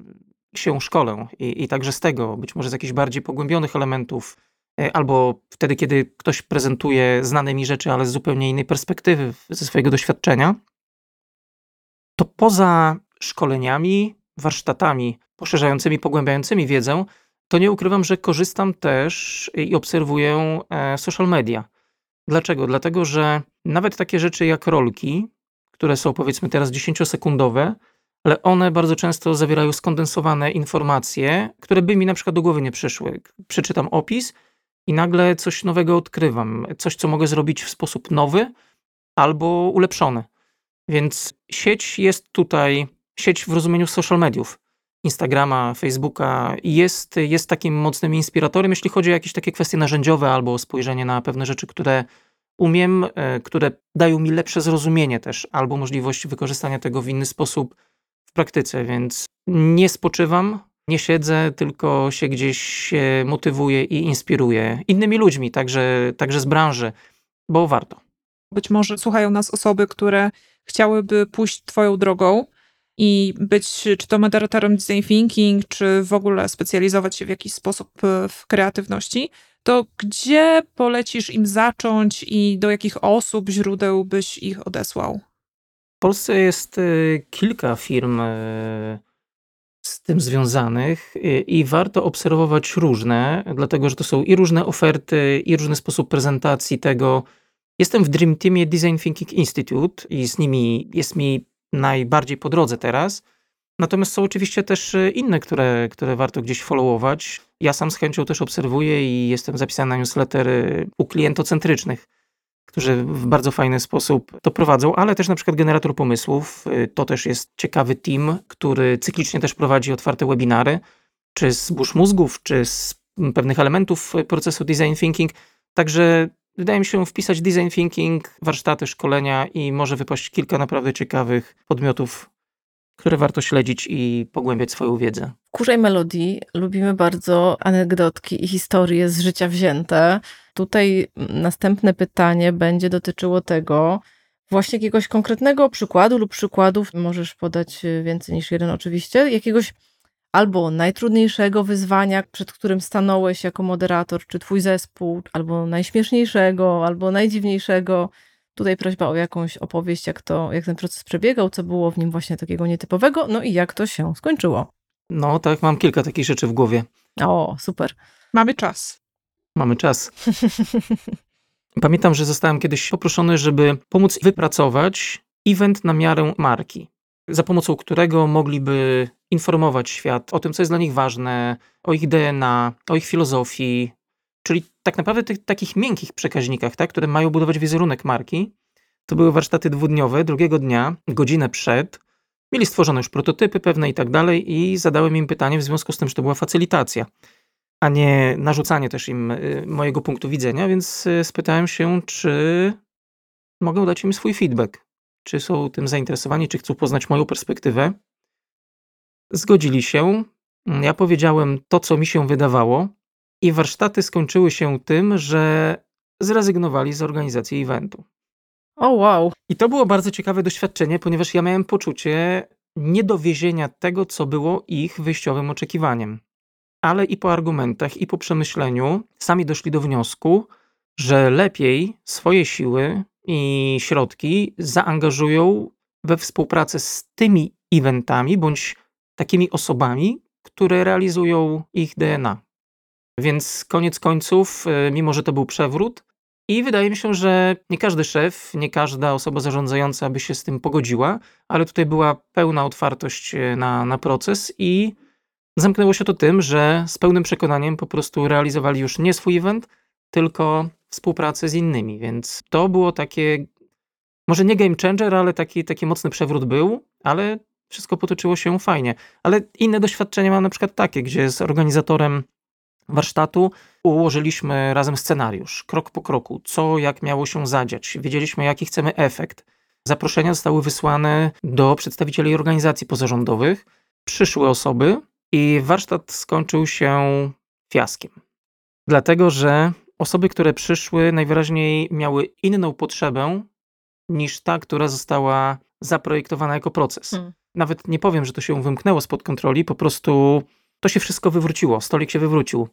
się szkolę i, i także z tego, być może z jakichś bardziej pogłębionych elementów, e, albo wtedy, kiedy ktoś prezentuje znane mi rzeczy, ale z zupełnie innej perspektywy, ze swojego doświadczenia, to poza szkoleniami, warsztatami poszerzającymi, pogłębiającymi wiedzę, to nie ukrywam, że korzystam też i obserwuję e, social media. Dlaczego? Dlatego, że nawet takie rzeczy jak rolki, które są powiedzmy teraz 10-sekundowe, ale one bardzo często zawierają skondensowane informacje, które by mi na przykład do głowy nie przyszły. Przeczytam opis i nagle coś nowego odkrywam, coś, co mogę zrobić w sposób nowy albo ulepszony. Więc sieć jest tutaj sieć w rozumieniu social mediów. Instagrama, Facebooka jest, jest takim mocnym inspiratorem, jeśli chodzi o jakieś takie kwestie narzędziowe albo spojrzenie na pewne rzeczy, które umiem, e, które dają mi lepsze zrozumienie też, albo możliwość wykorzystania tego w inny sposób w praktyce, więc nie spoczywam, nie siedzę, tylko się gdzieś motywuję i inspiruję innymi ludźmi, także, także z branży, bo warto. Być może słuchają nas osoby, które chciałyby pójść Twoją drogą, i być czy to moderatorem design thinking, czy w ogóle specjalizować się w jakiś sposób e, w kreatywności, to gdzie polecisz im zacząć i do jakich osób, źródeł byś ich odesłał? W Polsce jest e, kilka firm e, z tym związanych i warto obserwować różne, dlatego że to są i różne oferty, i różny sposób prezentacji tego. Jestem w Dream Teamie Design Thinking Institute i z nimi jest mi najbardziej po drodze teraz. Natomiast są oczywiście też inne, które, które warto gdzieś followować. Ja sam z chęcią też obserwuję i jestem zapisany na newslettery u klientocentrycznych którzy w bardzo fajny sposób to prowadzą, ale też na przykład generator pomysłów. Y, to też jest ciekawy team, który cyklicznie też prowadzi otwarte webinary, czy z burz mózgów, czy z pewnych elementów procesu design thinking. Także wydaje mi się wpisać design thinking, warsztaty, szkolenia i może wypaść kilka naprawdę ciekawych podmiotów, które warto śledzić i pogłębiać swoją wiedzę. W Kurzej Melodii lubimy bardzo anegdotki i historie z życia wzięte. Tutaj następne pytanie będzie dotyczyło tego, właśnie jakiegoś konkretnego przykładu lub przykładów, możesz podać więcej niż jeden oczywiście, jakiegoś albo najtrudniejszego wyzwania, przed którym stanąłeś jako moderator, czy twój zespół, albo najśmieszniejszego, albo najdziwniejszego. Tutaj prośba o jakąś opowieść, jak, to, jak ten proces przebiegał, co było w nim właśnie takiego nietypowego, no i jak to się skończyło. No tak, mam kilka takich rzeczy w głowie. O, super. Mamy czas. Mamy czas. Pamiętam, że zostałem kiedyś poproszony, żeby pomóc wypracować event na miarę marki, za pomocą którego mogliby informować świat o tym, co jest dla nich ważne, o ich DNA, o ich filozofii, czyli tak naprawdę tych takich miękkich przekaźnikach, tak, które mają budować wizerunek marki. To były warsztaty dwudniowe, drugiego dnia, godzinę przed. Mieli stworzone już prototypy pewne i tak dalej i zadałem im pytanie w związku z tym, że to była facylitacja a nie narzucanie też im y, mojego punktu widzenia, więc y, spytałem się, czy mogę dać im swój feedback, czy są tym zainteresowani, czy chcą poznać moją perspektywę. Zgodzili się. Ja powiedziałem to, co mi się wydawało, i warsztaty skończyły się tym, że zrezygnowali z organizacji eventu. O, oh, wow. I to było bardzo ciekawe doświadczenie, ponieważ ja miałem poczucie niedowiezienia tego, co było ich wyjściowym oczekiwaniem ale i po argumentach, i po przemyśleniu sami doszli do wniosku, że lepiej swoje siły i środki zaangażują we współpracę z tymi eventami bądź takimi osobami, które realizują ich DNA. Więc koniec końców, e, mimo że to był przewrót, i wydaje mi się, że nie każdy szef, nie każda osoba zarządzająca by się z tym pogodziła, ale tutaj była pełna otwartość e, na, na proces i Zamknęło się to tym, że z pełnym przekonaniem po prostu realizowali już nie swój event, tylko współpracę z innymi, więc to było takie, może nie game changer, ale taki, taki mocny przewrót był, ale wszystko potoczyło się fajnie. Ale inne doświadczenia mam na przykład takie, gdzie z organizatorem warsztatu ułożyliśmy razem scenariusz, krok po kroku, co jak miało się zadziać, wiedzieliśmy jaki chcemy efekt. Zaproszenia zostały wysłane do przedstawicieli organizacji pozarządowych, przyszły osoby, i warsztat skończył się fiaskiem. Dlatego, że osoby, które przyszły, najwyraźniej miały inną potrzebę niż ta, która została zaprojektowana jako proces. Hmm. Nawet nie powiem, że to się wymknęło spod kontroli, po prostu to się wszystko wywróciło, stolik się wywrócił.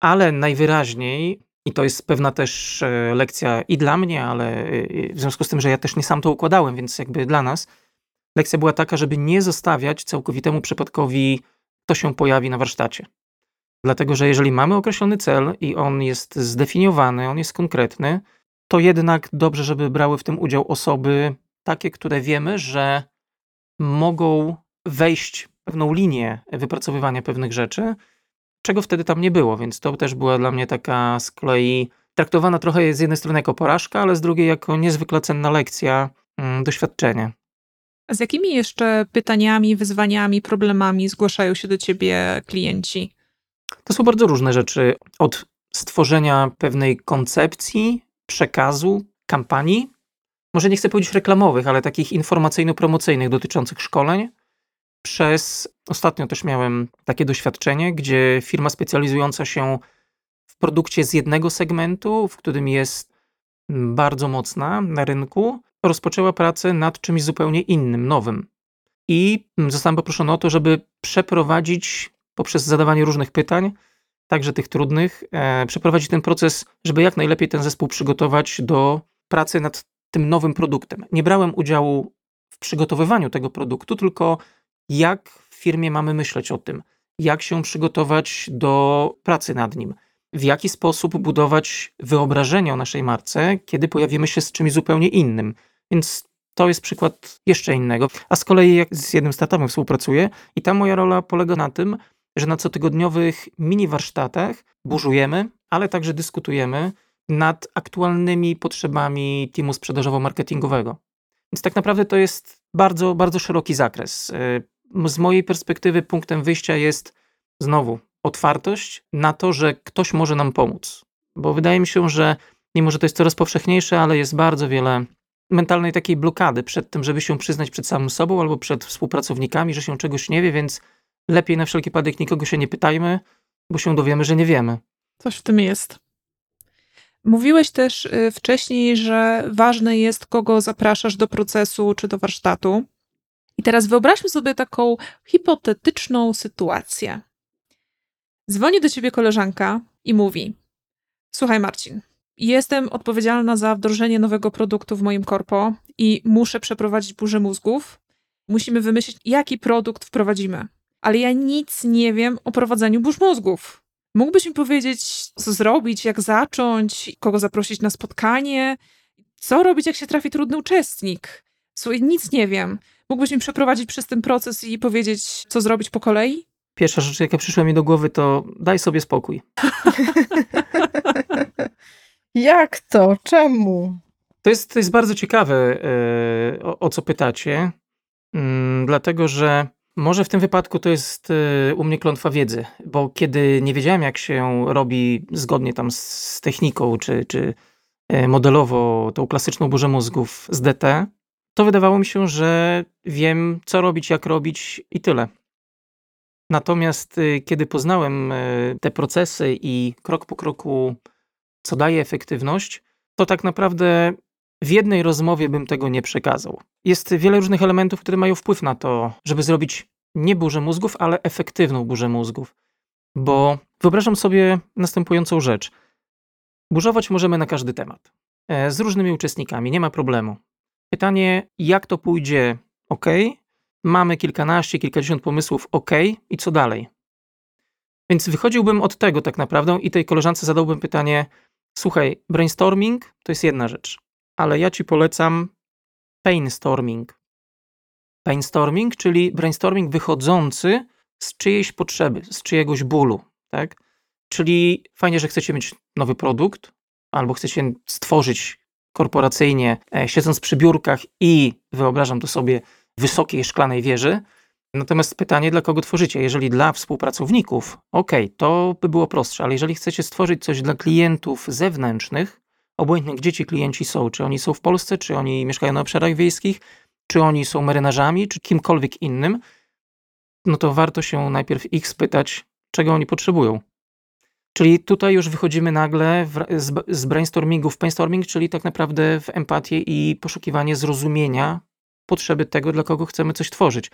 Ale najwyraźniej, i to jest pewna też e, lekcja i dla mnie, ale e, w związku z tym, że ja też nie sam to układałem, więc jakby dla nas, lekcja była taka, żeby nie zostawiać całkowitemu przypadkowi to się pojawi na warsztacie. Dlatego, że jeżeli mamy określony cel i on jest zdefiniowany, on jest konkretny, to jednak dobrze, żeby brały w tym udział osoby takie, które wiemy, że mogą wejść pewną linię wypracowywania pewnych rzeczy, czego wtedy tam nie było, więc to też była dla mnie taka z kolei traktowana trochę z jednej strony jako porażka, ale z drugiej jako niezwykle cenna lekcja, mm, doświadczenie. A z jakimi jeszcze pytaniami, wyzwaniami, problemami zgłaszają się do ciebie klienci? To są bardzo różne rzeczy. Od stworzenia pewnej koncepcji, przekazu, kampanii, może nie chcę powiedzieć reklamowych, ale takich informacyjno-promocyjnych dotyczących szkoleń, przez ostatnio też miałem takie doświadczenie, gdzie firma specjalizująca się w produkcie z jednego segmentu, w którym jest bardzo mocna na rynku, rozpoczęła pracę nad czymś zupełnie innym, nowym. I zostałem poproszony o to, żeby przeprowadzić poprzez zadawanie różnych pytań, także tych trudnych, e, przeprowadzić ten proces, żeby jak najlepiej ten zespół przygotować do pracy nad tym nowym produktem. Nie brałem udziału w przygotowywaniu tego produktu, tylko jak w firmie mamy myśleć o tym, jak się przygotować do pracy nad nim, w jaki sposób budować wyobrażenie o naszej marce, kiedy pojawimy się z czymś zupełnie innym. Więc to jest przykład jeszcze innego. A z kolei jak z jednym startupem współpracuję i tam moja rola polega na tym, że na cotygodniowych mini warsztatach burzujemy, ale także dyskutujemy nad aktualnymi potrzebami teamu sprzedażowo-marketingowego. Więc tak naprawdę to jest bardzo, bardzo szeroki zakres. Y, z mojej perspektywy punktem wyjścia jest znowu otwartość na to, że ktoś może nam pomóc. Bo wydaje mi się, że mimo, że to jest coraz powszechniejsze, ale jest bardzo wiele mentalnej takiej blokady przed tym, żeby się przyznać przed samym sobą albo przed współpracownikami, że się czegoś nie wie, więc lepiej na wszelki wypadek nikogo się nie pytajmy, bo się dowiemy, że nie wiemy. Coś w tym jest. Mówiłeś też y, wcześniej, że ważne jest, kogo zapraszasz do procesu czy do warsztatu. I teraz wyobraźmy sobie taką hipotetyczną sytuację. Dzwoni do ciebie koleżanka i mówi: Słuchaj, Marcin, jestem odpowiedzialna za wdrożenie nowego produktu w moim korpo i muszę przeprowadzić burzę mózgów. Musimy wymyślić, jaki produkt wprowadzimy. Ale ja nic nie wiem o prowadzeniu burz mózgów. Mógłbyś mi powiedzieć, co zrobić, jak zacząć, kogo zaprosić na spotkanie, co robić, jak się trafi trudny uczestnik? Słuchaj, nic nie wiem. Mógłbyś mi przeprowadzić przez ten proces i powiedzieć, co zrobić po kolei? Pierwsza rzecz, jaka przyszła mi do głowy, to daj sobie spokój. jak to? Czemu? To jest, to jest bardzo ciekawe, yy, o, o, co pytacie, yy, dlatego że może w tym wypadku to jest y, u mnie klątwa wiedzy, bo kiedy nie wiedziałem, jak się robi zgodnie tam z techniką, czy, czy y, modelowo tą klasyczną burzę mózgów z DT, to wydawało mi się, że wiem, co robić, jak robić i tyle. Natomiast y, kiedy poznałem te procesy i krok po kroku, co daje efektywność, to tak naprawdę w jednej rozmowie bym tego nie przekazał. Jest wiele różnych elementów, które mają wpływ na to, żeby zrobić nie burzę mózgów, ale efektywną burzę mózgów. Bo wyobrażam sobie następującą rzecz. Burzować możemy na każdy temat. E, z różnymi uczestnikami, nie ma problemu. Pytanie, jak to pójdzie, ok. Mamy kilkanaście, kilkadziesiąt pomysłów, ok. I co dalej? Więc wychodziłbym od tego tak naprawdę i tej koleżance zadałbym pytanie: Słuchaj, brainstorming to jest jedna rzecz, ale ja ci polecam painstorming. Brainstorming, czyli brainstorming wychodzący z czyjejś potrzeby, z czyjegoś bólu, tak? Czyli fajnie, że chcecie mieć nowy produkt, albo chcecie stworzyć korporacyjnie, e, siedząc przy biurkach i wyobrażam to sobie wysokiej szklanej wieży. Natomiast pytanie, dla kogo tworzycie? Jeżeli dla współpracowników, ok, to by było prostsze, ale jeżeli chcecie stworzyć coś dla klientów zewnętrznych, obojętnie gdzie ci klienci są, czy oni są w Polsce, czy oni mieszkają na obszarach wiejskich, czy oni są marynarzami, czy kimkolwiek innym, no to warto się najpierw ich spytać, czego oni potrzebują. Czyli tutaj już wychodzimy nagle w, z, z brainstormingu w brainstorming, czyli tak naprawdę w empatię i poszukiwanie zrozumienia potrzeby tego, dla kogo chcemy coś tworzyć.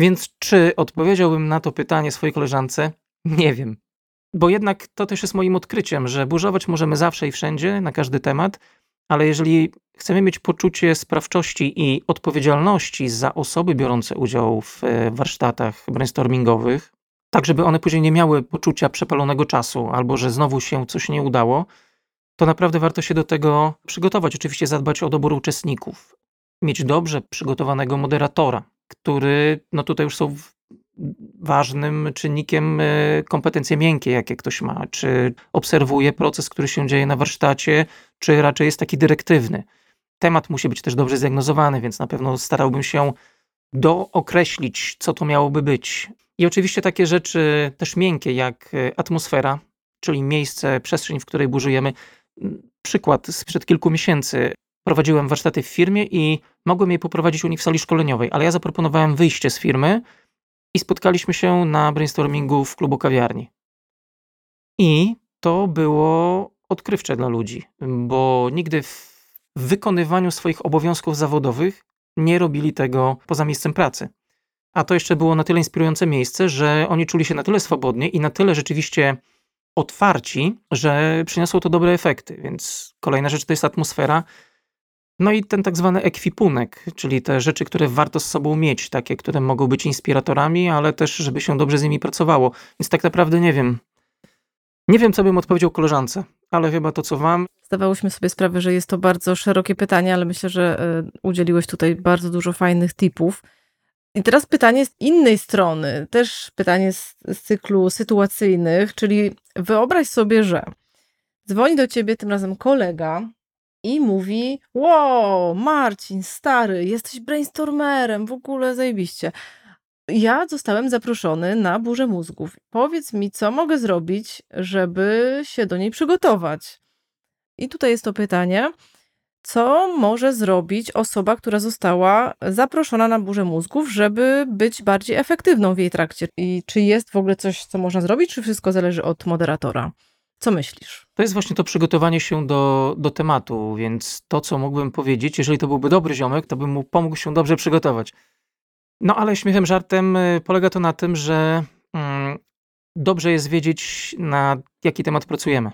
Więc czy odpowiedziałbym na to pytanie swojej koleżance? Nie wiem. Bo jednak to też jest moim odkryciem, że burzować możemy zawsze i wszędzie, na każdy temat, ale jeżeli chcemy mieć poczucie sprawczości i odpowiedzialności za osoby biorące udział w e, warsztatach brainstormingowych, tak żeby one później nie miały poczucia przepalonego czasu albo że znowu się coś nie udało, to naprawdę warto się do tego przygotować. Oczywiście zadbać o dobór uczestników, mieć dobrze przygotowanego moderatora, który, no tutaj już są ważnym czynnikiem e, kompetencje miękkie, jakie ktoś ma, czy obserwuje proces, który się dzieje na warsztacie, czy raczej jest taki dyrektywny. Temat musi być też dobrze zdiagnozowany, więc na pewno starałbym się dookreślić, co to miałoby być. I oczywiście takie rzeczy też miękkie, jak e, atmosfera, czyli miejsce, przestrzeń, w której burzujemy. Przykład sprzed kilku miesięcy. Prowadziłem warsztaty w firmie i mogłem je poprowadzić u nich w sali szkoleniowej, ale ja zaproponowałem wyjście z firmy, i spotkaliśmy się na brainstormingu w klubu kawiarni. I to było odkrywcze dla ludzi, bo nigdy w wykonywaniu swoich obowiązków zawodowych nie robili tego poza miejscem pracy. A to jeszcze było na tyle inspirujące miejsce, że oni czuli się na tyle swobodnie i na tyle rzeczywiście otwarci, że przyniosło to dobre efekty. Więc kolejna rzecz to jest atmosfera. No i ten tak zwany ekwipunek, czyli te rzeczy, które warto z sobą mieć, takie, które mogą być inspiratorami, ale też, żeby się dobrze z nimi pracowało. Więc tak naprawdę nie wiem. Nie wiem, co bym odpowiedział koleżance, ale chyba to, co wam. Zdawałyśmy sobie sprawę, że jest to bardzo szerokie pytanie, ale myślę, że e, udzieliłeś tutaj bardzo dużo fajnych tipów. I teraz pytanie z innej strony, też pytanie z, z cyklu sytuacyjnych, czyli wyobraź sobie, że dzwoni do ciebie tym razem kolega i mówi: Wow, Marcin, stary, jesteś brainstormerem, w ogóle zajebiście. Ja zostałem zaproszony na burzę mózgów. Powiedz mi, co mogę zrobić, żeby się do niej przygotować? I tutaj jest to pytanie co może zrobić osoba, która została zaproszona na burzę mózgów, żeby być bardziej efektywną w jej trakcie? I czy jest w ogóle coś, co można zrobić, czy wszystko zależy od moderatora? Co myślisz? To jest właśnie to przygotowanie się do, do tematu, więc to, co mógłbym powiedzieć, jeżeli to byłby dobry ziomek, to bym mu pomógł się dobrze przygotować. No ale śmiechem, żartem y, polega to na tym, że mm, dobrze jest wiedzieć, na jaki temat pracujemy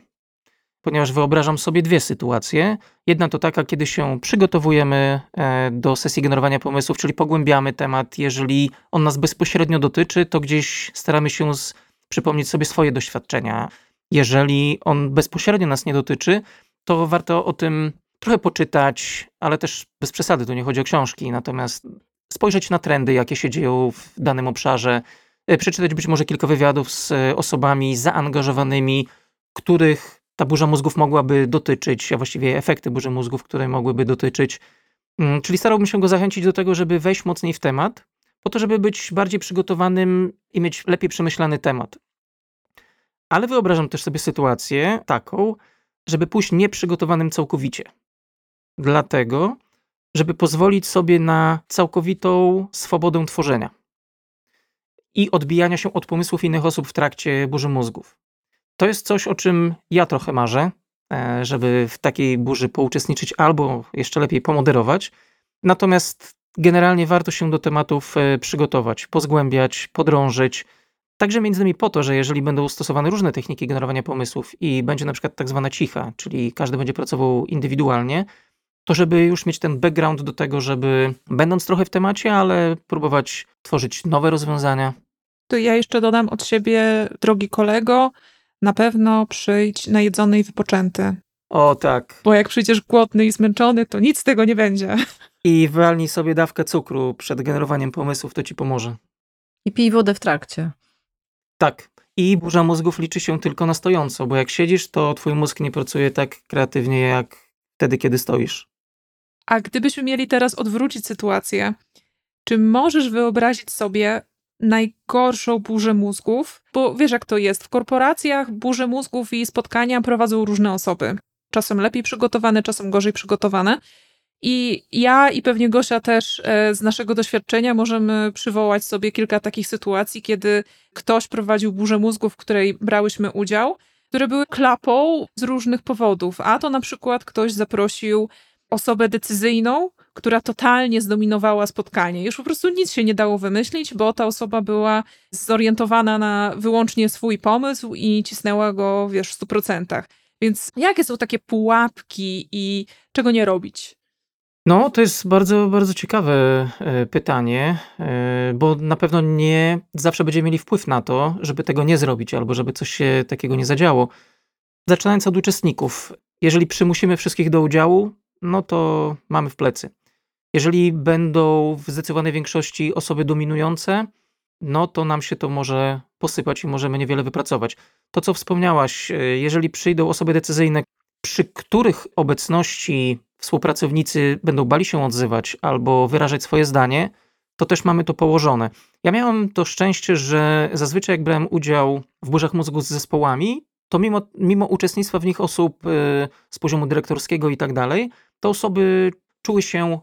ponieważ wyobrażam sobie dwie sytuacje. Jedna to taka, kiedy się przygotowujemy e, do sesji generowania pomysłów, czyli pogłębiamy temat. Jeżeli on nas bezpośrednio dotyczy, to gdzieś staramy się z, przypomnieć sobie swoje doświadczenia. Jeżeli on bezpośrednio nas nie dotyczy, to warto o tym trochę poczytać, ale też bez przesady, tu nie chodzi o książki, natomiast spojrzeć na trendy, jakie się dzieją w danym obszarze, e, przeczytać być może kilka wywiadów z osobami zaangażowanymi, których ta burza mózgów mogłaby dotyczyć, a właściwie efekty burzy mózgów, które mogłyby dotyczyć. Mm, czyli starałbym się go zachęcić do tego, żeby wejść mocniej w temat, po to, żeby być bardziej przygotowanym i mieć lepiej przemyślany temat. Ale wyobrażam też sobie sytuację taką, żeby pójść nieprzygotowanym całkowicie. Dlatego, żeby pozwolić sobie na całkowitą swobodę tworzenia i odbijania się od pomysłów innych osób w trakcie burzy mózgów. To jest coś, o czym ja trochę marzę, e, żeby w takiej burzy pouczestniczyć albo jeszcze lepiej pomoderować. Natomiast generalnie warto się do tematów e, przygotować, pozgłębiać, podrążyć. Także między innymi po to, że jeżeli będą stosowane różne techniki generowania pomysłów i będzie na przykład tak zwana cicha, czyli każdy będzie pracował indywidualnie, to żeby już mieć ten background do tego, żeby będąc trochę w temacie, ale próbować tworzyć nowe rozwiązania. To ja jeszcze dodam od siebie, drogi kolego, na pewno przyjdź najedzony i wypoczęty. O tak. Bo jak przyjdziesz głodny i zmęczony, to nic z tego nie będzie. I walnij sobie dawkę cukru przed generowaniem pomysłów, to ci pomoże. I pij wodę w trakcie. Tak. I burza mózgów liczy się tylko na stojąco, bo jak siedzisz, to twój mózg nie pracuje tak kreatywnie jak wtedy, kiedy stoisz. A gdybyśmy mieli teraz odwrócić sytuację, czy możesz wyobrazić sobie najgorszą burzę mózgów, bo wiesz jak to jest, w korporacjach burze mózgów i spotkania prowadzą różne osoby. Czasem lepiej przygotowane, czasem gorzej przygotowane. I ja i pewnie Gosia też e, z naszego doświadczenia możemy przywołać sobie kilka takich sytuacji, kiedy ktoś prowadził burzę mózgów, w której brałyśmy udział, które były klapą z różnych powodów. A to na przykład ktoś zaprosił osobę decyzyjną, która totalnie zdominowała spotkanie. Już po prostu nic się nie dało wymyślić, bo ta osoba była zorientowana na wyłącznie swój pomysł i cisnęła go, wiesz, w 100%. Więc jakie są takie pułapki i czego nie robić? No, to jest bardzo, bardzo ciekawe e, pytanie, e, bo na pewno nie zawsze będziemy mieli wpływ na to, żeby tego nie zrobić albo żeby coś się takiego nie zadziało. Zaczynając od uczestników, jeżeli przymusimy wszystkich do udziału, no to mamy w plecy. Jeżeli będą w zdecydowanej większości osoby dominujące, no to nam się to może posypać i możemy niewiele wypracować. To, co wspomniałaś, e, jeżeli przyjdą osoby decyzyjne, przy których obecności współpracownicy będą bali się odzywać albo wyrażać swoje zdanie, to też mamy to położone. Ja miałem to szczęście, że zazwyczaj jak brałem udział w burzach mózgu z zespołami, to mimo, mimo uczestnictwa w nich osób e, z poziomu dyrektorskiego i tak dalej, te osoby czuły się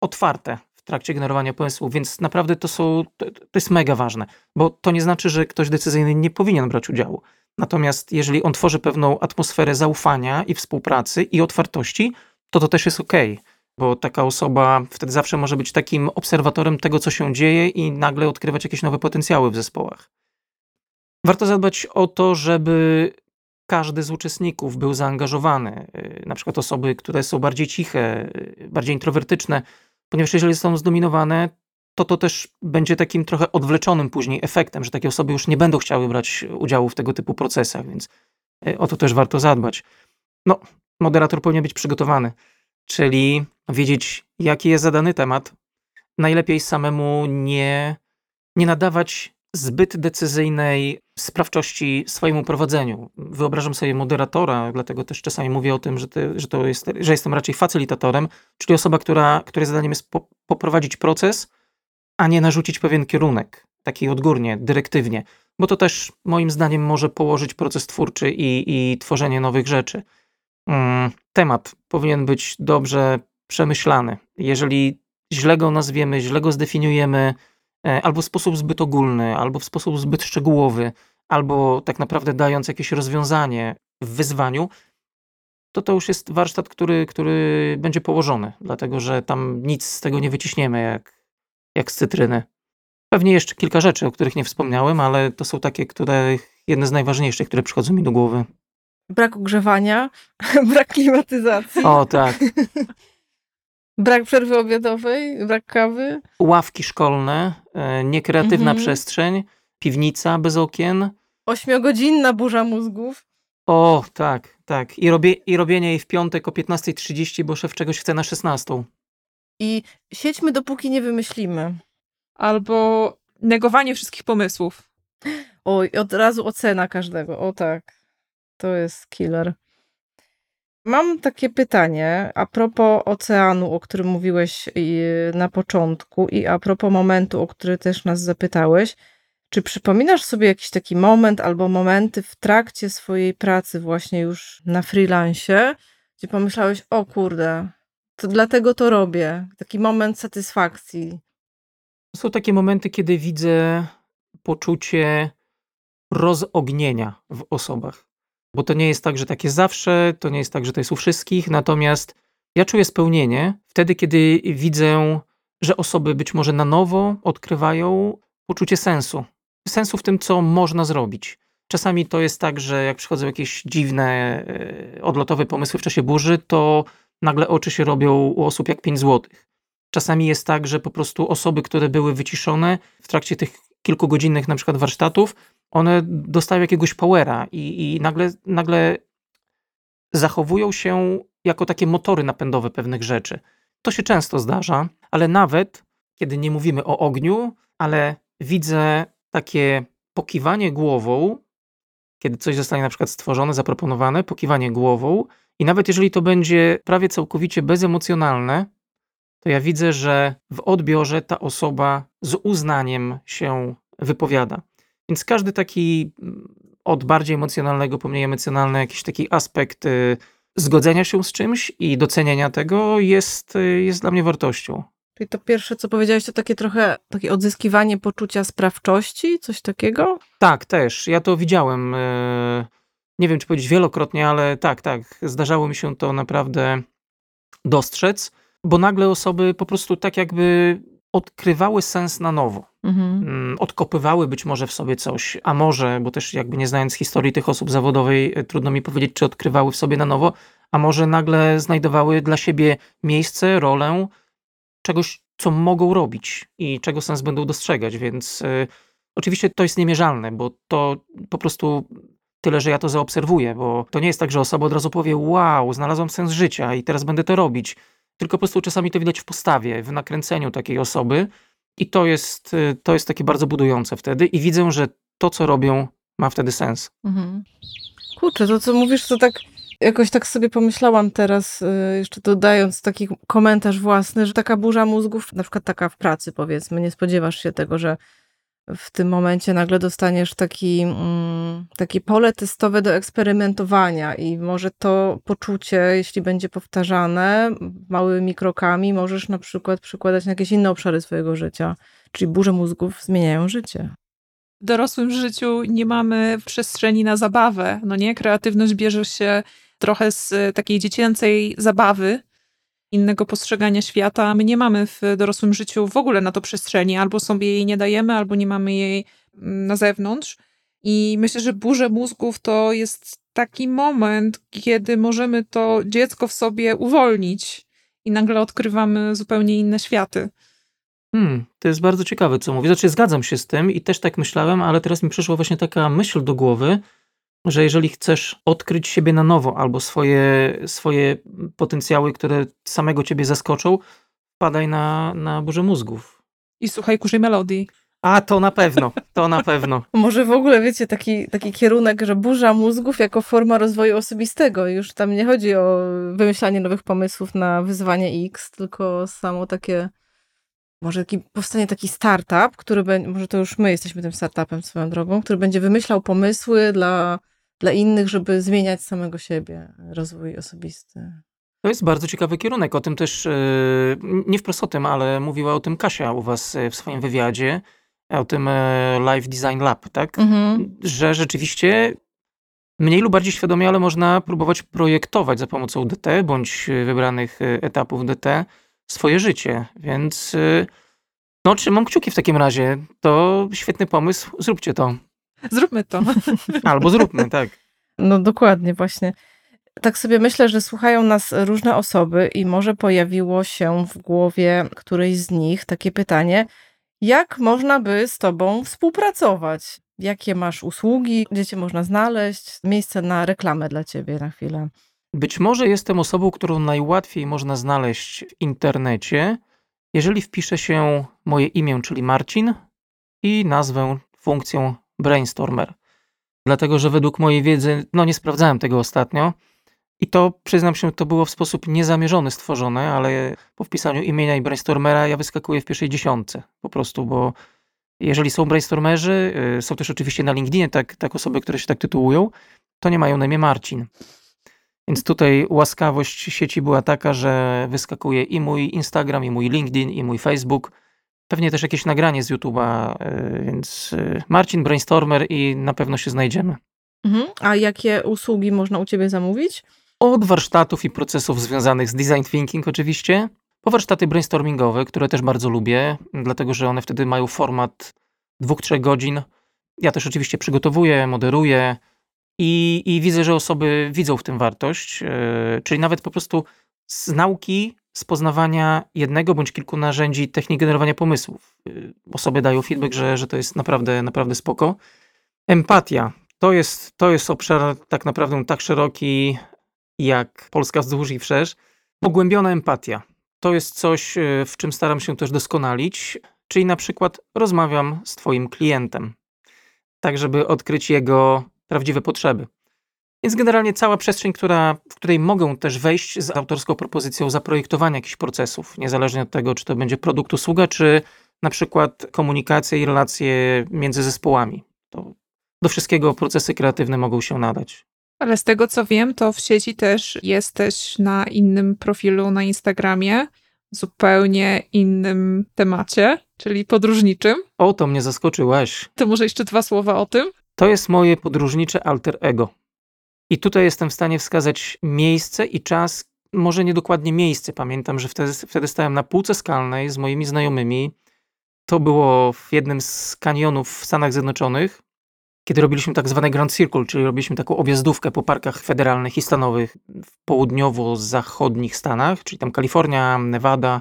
otwarte w trakcie generowania pomysłów, więc naprawdę to są, to, to jest mega ważne, bo to nie znaczy, że ktoś decyzyjny nie powinien brać udziału. Natomiast jeżeli on tworzy pewną atmosferę zaufania i współpracy i otwartości, to to też jest ok, bo taka osoba wtedy zawsze może być takim obserwatorem tego, co się dzieje i nagle odkrywać jakieś nowe potencjały w zespołach. Warto zadbać o to, żeby każdy z uczestników był zaangażowany. Y, na przykład osoby, które są bardziej ciche, y, bardziej introwertyczne, ponieważ jeżeli są zdominowane, to to też będzie takim trochę odwleczonym później efektem, że takie osoby już nie będą chciały brać udziału w tego typu procesach, więc y, o to też warto zadbać. No, moderator powinien być przygotowany, czyli wiedzieć, jaki jest zadany temat. Najlepiej samemu nie, nie nadawać zbyt decyzyjnej sprawczości swojemu prowadzeniu. Wyobrażam sobie moderatora, dlatego też czasami mówię o tym, że, ty, że, to jest, że jestem raczej facylitatorem, czyli osoba, która, której zadaniem jest po, poprowadzić proces, a nie narzucić pewien kierunek, taki odgórnie, dyrektywnie, bo to też moim zdaniem może położyć proces twórczy i, i tworzenie nowych rzeczy. Mm, temat powinien być dobrze przemyślany. Jeżeli źle go nazwiemy, źle go zdefiniujemy, E, albo w sposób zbyt ogólny, albo w sposób zbyt szczegółowy, albo tak naprawdę dając jakieś rozwiązanie w wyzwaniu, to to już jest warsztat, który, który będzie położony, dlatego że tam nic z tego nie wyciśniemy, jak, jak z cytryny. Pewnie jeszcze kilka rzeczy, o których nie wspomniałem, ale to są takie, które jedne z najważniejszych, które przychodzą mi do głowy. Brak ogrzewania, brak klimatyzacji. O, tak. Brak przerwy obiadowej, brak kawy. Ławki szkolne, e, niekreatywna mhm. przestrzeń, piwnica bez okien. Ośmiogodzinna burza mózgów. O, tak, tak. I, robie, I robienie jej w piątek o 15.30, bo szef czegoś chce na 16. I siedźmy dopóki nie wymyślimy. Albo negowanie wszystkich pomysłów. Oj, od razu ocena każdego. O tak. To jest killer. Mam takie pytanie a propos oceanu, o którym mówiłeś na początku, i a propos momentu, o który też nas zapytałeś. Czy przypominasz sobie jakiś taki moment albo momenty w trakcie swojej pracy, właśnie już na freelancie, gdzie pomyślałeś, o kurde, to dlatego to robię? Taki moment satysfakcji. Są takie momenty, kiedy widzę poczucie rozognienia w osobach. Bo to nie jest tak, że tak jest zawsze, to nie jest tak, że to jest u wszystkich, natomiast ja czuję spełnienie wtedy, kiedy widzę, że osoby być może na nowo odkrywają poczucie sensu. Sensu w tym, co można zrobić. Czasami to jest tak, że jak przychodzą jakieś dziwne, e, odlotowe pomysły w czasie burzy, to nagle oczy się robią u osób jak 5 złotych. Czasami jest tak, że po prostu osoby, które były wyciszone w trakcie tych kilkugodzinnych na przykład warsztatów, one dostają jakiegoś powera i, i nagle, nagle zachowują się jako takie motory napędowe pewnych rzeczy. To się często zdarza, ale nawet kiedy nie mówimy o ogniu, ale widzę takie pokiwanie głową, kiedy coś zostanie na przykład stworzone, zaproponowane, pokiwanie głową, i nawet jeżeli to będzie prawie całkowicie bezemocjonalne, to ja widzę, że w odbiorze ta osoba z uznaniem się wypowiada. Więc każdy taki mm, od bardziej emocjonalnego po mniej emocjonalny jakiś taki aspekt y, zgodzenia się z czymś i docenienia tego jest, y, jest dla mnie wartością. Czyli to pierwsze, co powiedziałeś, to takie trochę takie odzyskiwanie poczucia sprawczości, coś takiego? Tak, też. Ja to widziałem. Y, nie wiem, czy powiedzieć wielokrotnie, ale tak, tak. Zdarzało mi się to naprawdę dostrzec, bo nagle osoby po prostu tak jakby odkrywały sens na nowo. Mhm. Mm, odkopywały być może w sobie coś, a może, bo też jakby nie znając historii tych osób zawodowej, e, trudno mi powiedzieć, czy odkrywały w sobie na nowo, a może nagle znajdowały dla siebie miejsce, rolę, czegoś, co mogą robić i czego sens będą dostrzegać, więc y, oczywiście to jest niemierzalne, bo to po prostu tyle, że ja to zaobserwuję, bo to nie jest tak, że osoba od razu powie, wow, znalazłam sens życia i teraz będę to robić tylko po prostu czasami to widać w postawie, w nakręceniu takiej osoby i to jest, y, to jest takie bardzo budujące wtedy i widzę, że to, co robią, ma wtedy sens. Mhm. Kurczę, to co mówisz, to tak jakoś tak sobie pomyślałam teraz, y, jeszcze dodając taki komentarz własny, że taka burza mózgów, na przykład taka w pracy powiedzmy, nie spodziewasz się tego, że w tym momencie nagle dostaniesz taki, mm, takie pole testowe do eksperymentowania i może to poczucie, jeśli będzie powtarzane małymi krokami, możesz na przykład przykładać na jakieś inne obszary swojego życia. Czyli burze mózgów zmieniają życie. W dorosłym życiu nie mamy przestrzeni na zabawę. No nie, kreatywność bierze się trochę z takiej dziecięcej zabawy, innego postrzegania świata. My nie mamy w dorosłym życiu w ogóle na to przestrzeni, albo sobie jej nie dajemy, albo nie mamy jej mm, na zewnątrz. I myślę, że burze mózgów to jest taki moment, kiedy możemy to dziecko w sobie uwolnić i nagle odkrywamy zupełnie inne światy. Hmm, to jest bardzo ciekawe, co mówi. Znaczy, zgadzam się z tym i też tak myślałem, ale teraz mi przyszła właśnie taka myśl do głowy, że jeżeli chcesz odkryć siebie na nowo albo swoje, swoje potencjały, które samego ciebie zaskoczą, wpadaj na, na burzę mózgów. I słuchaj kurzej melodii. A to na pewno, to na pewno. Może w ogóle, wiecie, taki, taki kierunek, że burza mózgów jako forma rozwoju osobistego. Już tam nie chodzi o wymyślanie nowych pomysłów na wyzwanie X, tylko samo takie, może taki, powstanie taki startup, który będzie, może to już my jesteśmy tym startupem swoją drogą, który będzie wymyślał pomysły dla, dla innych, żeby zmieniać samego siebie, rozwój osobisty. To jest bardzo ciekawy kierunek. O tym też, e, nie wprost o tym, ale mówiła o tym Kasia u was e, w swoim wywiadzie, o tym e, Live Design Lab, tak? Mhm. Że rzeczywiście mniej lub bardziej świadomie, ale można próbować projektować za pomocą DT bądź wybranych etapów DT swoje życie. Więc no, trzymam kciuki w takim razie. To świetny pomysł. Zróbcie to. Zróbmy to. Albo zróbmy, tak. No dokładnie, właśnie. Tak sobie myślę, że słuchają nas różne osoby i może pojawiło się w głowie którejś z nich takie pytanie, jak można by z tobą współpracować? Jakie masz usługi, gdzie cię można znaleźć? Miejsce na reklamę dla ciebie na chwilę. Być może jestem osobą, którą najłatwiej można znaleźć w internecie, jeżeli wpisze się moje imię, czyli Marcin, i nazwę funkcją Brainstormer. Dlatego, że według mojej wiedzy, no nie sprawdzałem tego ostatnio, i to, przyznam się, to było w sposób niezamierzony stworzone, ale po wpisaniu imienia i brainstormera ja wyskakuję w pierwszej dziesiątce. Po prostu, bo jeżeli są brainstormerzy, y, są też oczywiście na LinkedInie tak, tak osoby, które się tak tytułują, to nie mają na imię Marcin. Więc tutaj łaskawość sieci była taka, że wyskakuje i mój Instagram, i mój LinkedIn, i mój Facebook. Pewnie też jakieś nagranie z YouTube'a, y, więc y, Marcin Brainstormer i na pewno się znajdziemy. Mhm. A jakie usługi można u ciebie zamówić? Od warsztatów i procesów związanych z design thinking oczywiście, po warsztaty brainstormingowe, które też bardzo lubię, dlatego że one wtedy mają format dwóch, trzech godzin. Ja też oczywiście przygotowuję, moderuję i, i widzę, że osoby widzą w tym wartość, yy, czyli nawet po prostu z nauki, z poznawania jednego bądź kilku narzędzi technik generowania pomysłów. Yy, osoby dają feedback, że, że to jest naprawdę, naprawdę spoko. Empatia. To jest, to jest obszar tak naprawdę tak szeroki, jak Polska wzdłuż i wszerz. Pogłębiona empatia. To jest coś, e, w czym staram się też doskonalić, czyli na przykład rozmawiam z Twoim klientem, tak żeby odkryć jego prawdziwe potrzeby. Więc generalnie cała przestrzeń, która, w której mogę też wejść z autorską propozycją zaprojektowania jakichś procesów, niezależnie od tego, czy to będzie produkt, usługa, czy na przykład komunikacja i relacje między zespołami. To do wszystkiego procesy kreatywne mogą się nadać. Ale z tego co wiem, to w sieci też jesteś na innym profilu na Instagramie, zupełnie innym temacie, czyli podróżniczym. O, to mnie zaskoczyłaś. To może jeszcze dwa słowa o tym? To jest moje podróżnicze alter ego. I tutaj jestem w stanie wskazać miejsce i czas, może nie dokładnie miejsce. Pamiętam, że wtedy, wtedy stałem na półce skalnej z moimi znajomymi. To było w jednym z kanionów w Stanach Zjednoczonych kiedy robiliśmy tak zwane Grand Circle, czyli robiliśmy taką objazdówkę po parkach federalnych i stanowych w południowo-zachodnich Stanach, czyli tam Kalifornia, Nevada.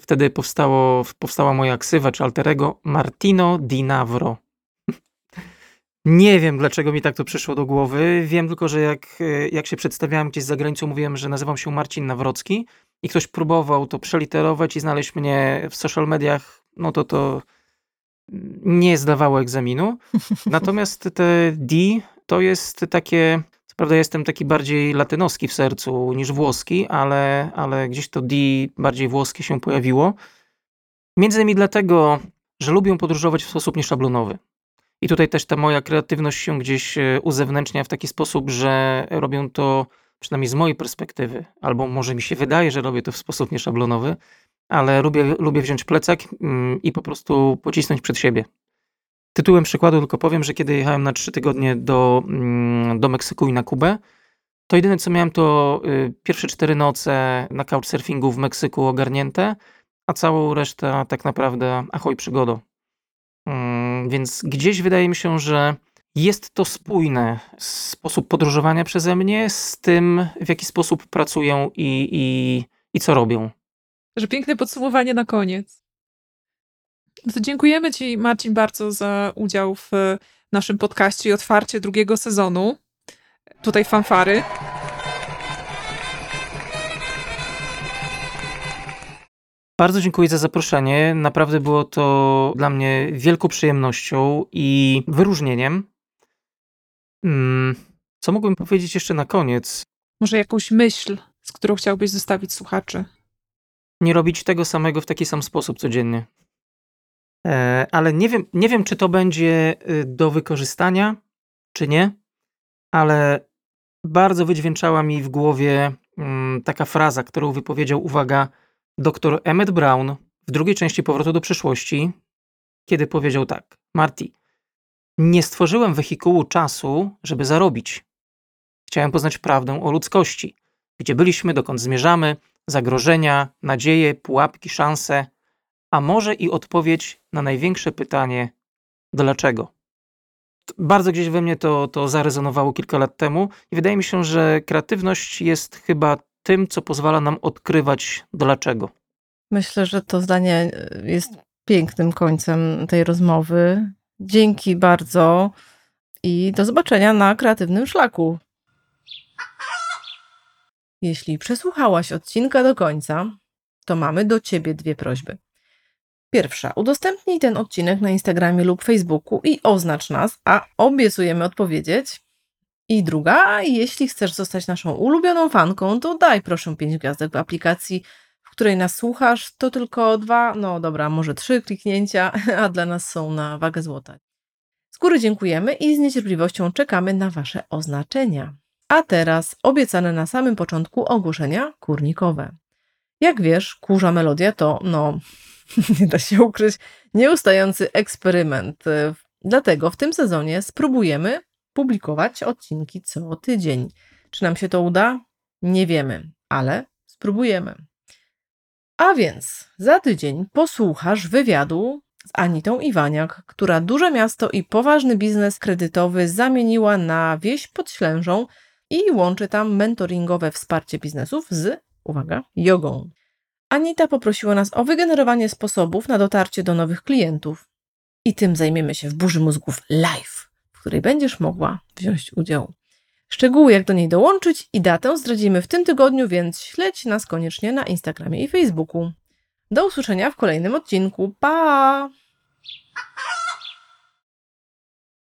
Wtedy powstało, powstała moja ksywa czy alterego Martino Di Navro. Nie wiem, dlaczego mi tak to przyszło do głowy. Wiem tylko, że jak, jak się przedstawiałem gdzieś za granicą, mówiłem, że nazywam się Marcin Nawrocki i ktoś próbował to przeliterować i znaleźć mnie w social mediach, no to to nie zdawało egzaminu. Natomiast te D to jest takie, co prawda jestem taki bardziej latynoski w sercu niż włoski, ale, ale gdzieś to D bardziej włoskie się pojawiło. Między innymi dlatego, że lubię podróżować w sposób nieszablonowy. I tutaj też ta moja kreatywność się gdzieś e, uzewnętrznia w taki sposób, że robię to przynajmniej z mojej perspektywy, albo może mi się wydaje, że robię to w sposób nieszablonowy, ale lubię, lubię wziąć plecak mm, i po prostu pocisnąć przed siebie. Tytułem przykładu tylko powiem, że kiedy jechałem na trzy tygodnie do, mm, do Meksyku i na Kubę, to jedyne co miałem to y, pierwsze cztery noce na couchsurfingu w Meksyku ogarnięte, a całą resztę tak naprawdę ahoj przygodo. Mm, więc gdzieś wydaje mi się, że jest to spójne sposób podróżowania przeze mnie z tym, w jaki sposób pracują i, i, i co robią. Że piękne podsumowanie na koniec. No to dziękujemy Ci, Marcin, bardzo za udział w naszym podcaście i otwarcie drugiego sezonu. Tutaj fanfary. Bardzo dziękuję za zaproszenie. Naprawdę było to dla mnie wielką przyjemnością i wyróżnieniem. Hmm, co mógłbym powiedzieć jeszcze na koniec? Może jakąś myśl, z którą chciałbyś zostawić słuchaczy? Nie robić tego samego w taki sam sposób codziennie. E, ale nie wiem, nie wiem, czy to będzie y, do wykorzystania, czy nie, ale bardzo wydźwięczała mi w głowie mm, taka fraza, którą wypowiedział, uwaga, dr Emmett Brown w drugiej części Powrotu do przyszłości, kiedy powiedział tak: Marty, nie stworzyłem wehikułu czasu, żeby zarobić. Chciałem poznać prawdę o ludzkości, gdzie byliśmy, dokąd zmierzamy, zagrożenia, nadzieje, pułapki, szanse, a może i odpowiedź na największe pytanie: dlaczego? Bardzo gdzieś we mnie to, to zarezonowało kilka lat temu i wydaje mi się, że kreatywność jest chyba tym, co pozwala nam odkrywać dlaczego. Myślę, że to zdanie e, jest pięknym końcem tej rozmowy. Dzięki bardzo i do zobaczenia na kreatywnym szlaku. Jeśli przesłuchałaś odcinka do końca, to mamy do ciebie dwie prośby. Pierwsza, udostępnij ten odcinek na Instagramie lub Facebooku i oznacz nas, a obiecujemy odpowiedzieć. I druga, jeśli chcesz zostać naszą ulubioną fanką, to daj proszę 5 gwiazdek w aplikacji, w której nas słuchasz. To tylko dwa, no dobra, może trzy kliknięcia, a dla nas są na wagę złota. Z góry dziękujemy i z niecierpliwością czekamy na Wasze oznaczenia. A teraz obiecane na samym początku ogłoszenia kurnikowe. Jak wiesz, kurza melodia to, no, nie da się ukryć, nieustający eksperyment. Dlatego w tym sezonie spróbujemy publikować odcinki co tydzień. Czy nam się to uda? Nie wiemy, ale spróbujemy. A więc za tydzień posłuchasz wywiadu z Anitą Iwaniak, która duże miasto i poważny biznes kredytowy zamieniła na wieś pod Ślężą i łączy tam mentoringowe wsparcie biznesów z, uwaga, jogą. Anita poprosiła nas o wygenerowanie sposobów na dotarcie do nowych klientów. I tym zajmiemy się w burzy mózgów live, której będziesz mogła wziąć udział. Szczegóły, jak do niej dołączyć i datę zdradzimy w tym tygodniu, więc śledź nas koniecznie na Instagramie i Facebooku. Do usłyszenia w kolejnym odcinku. Pa!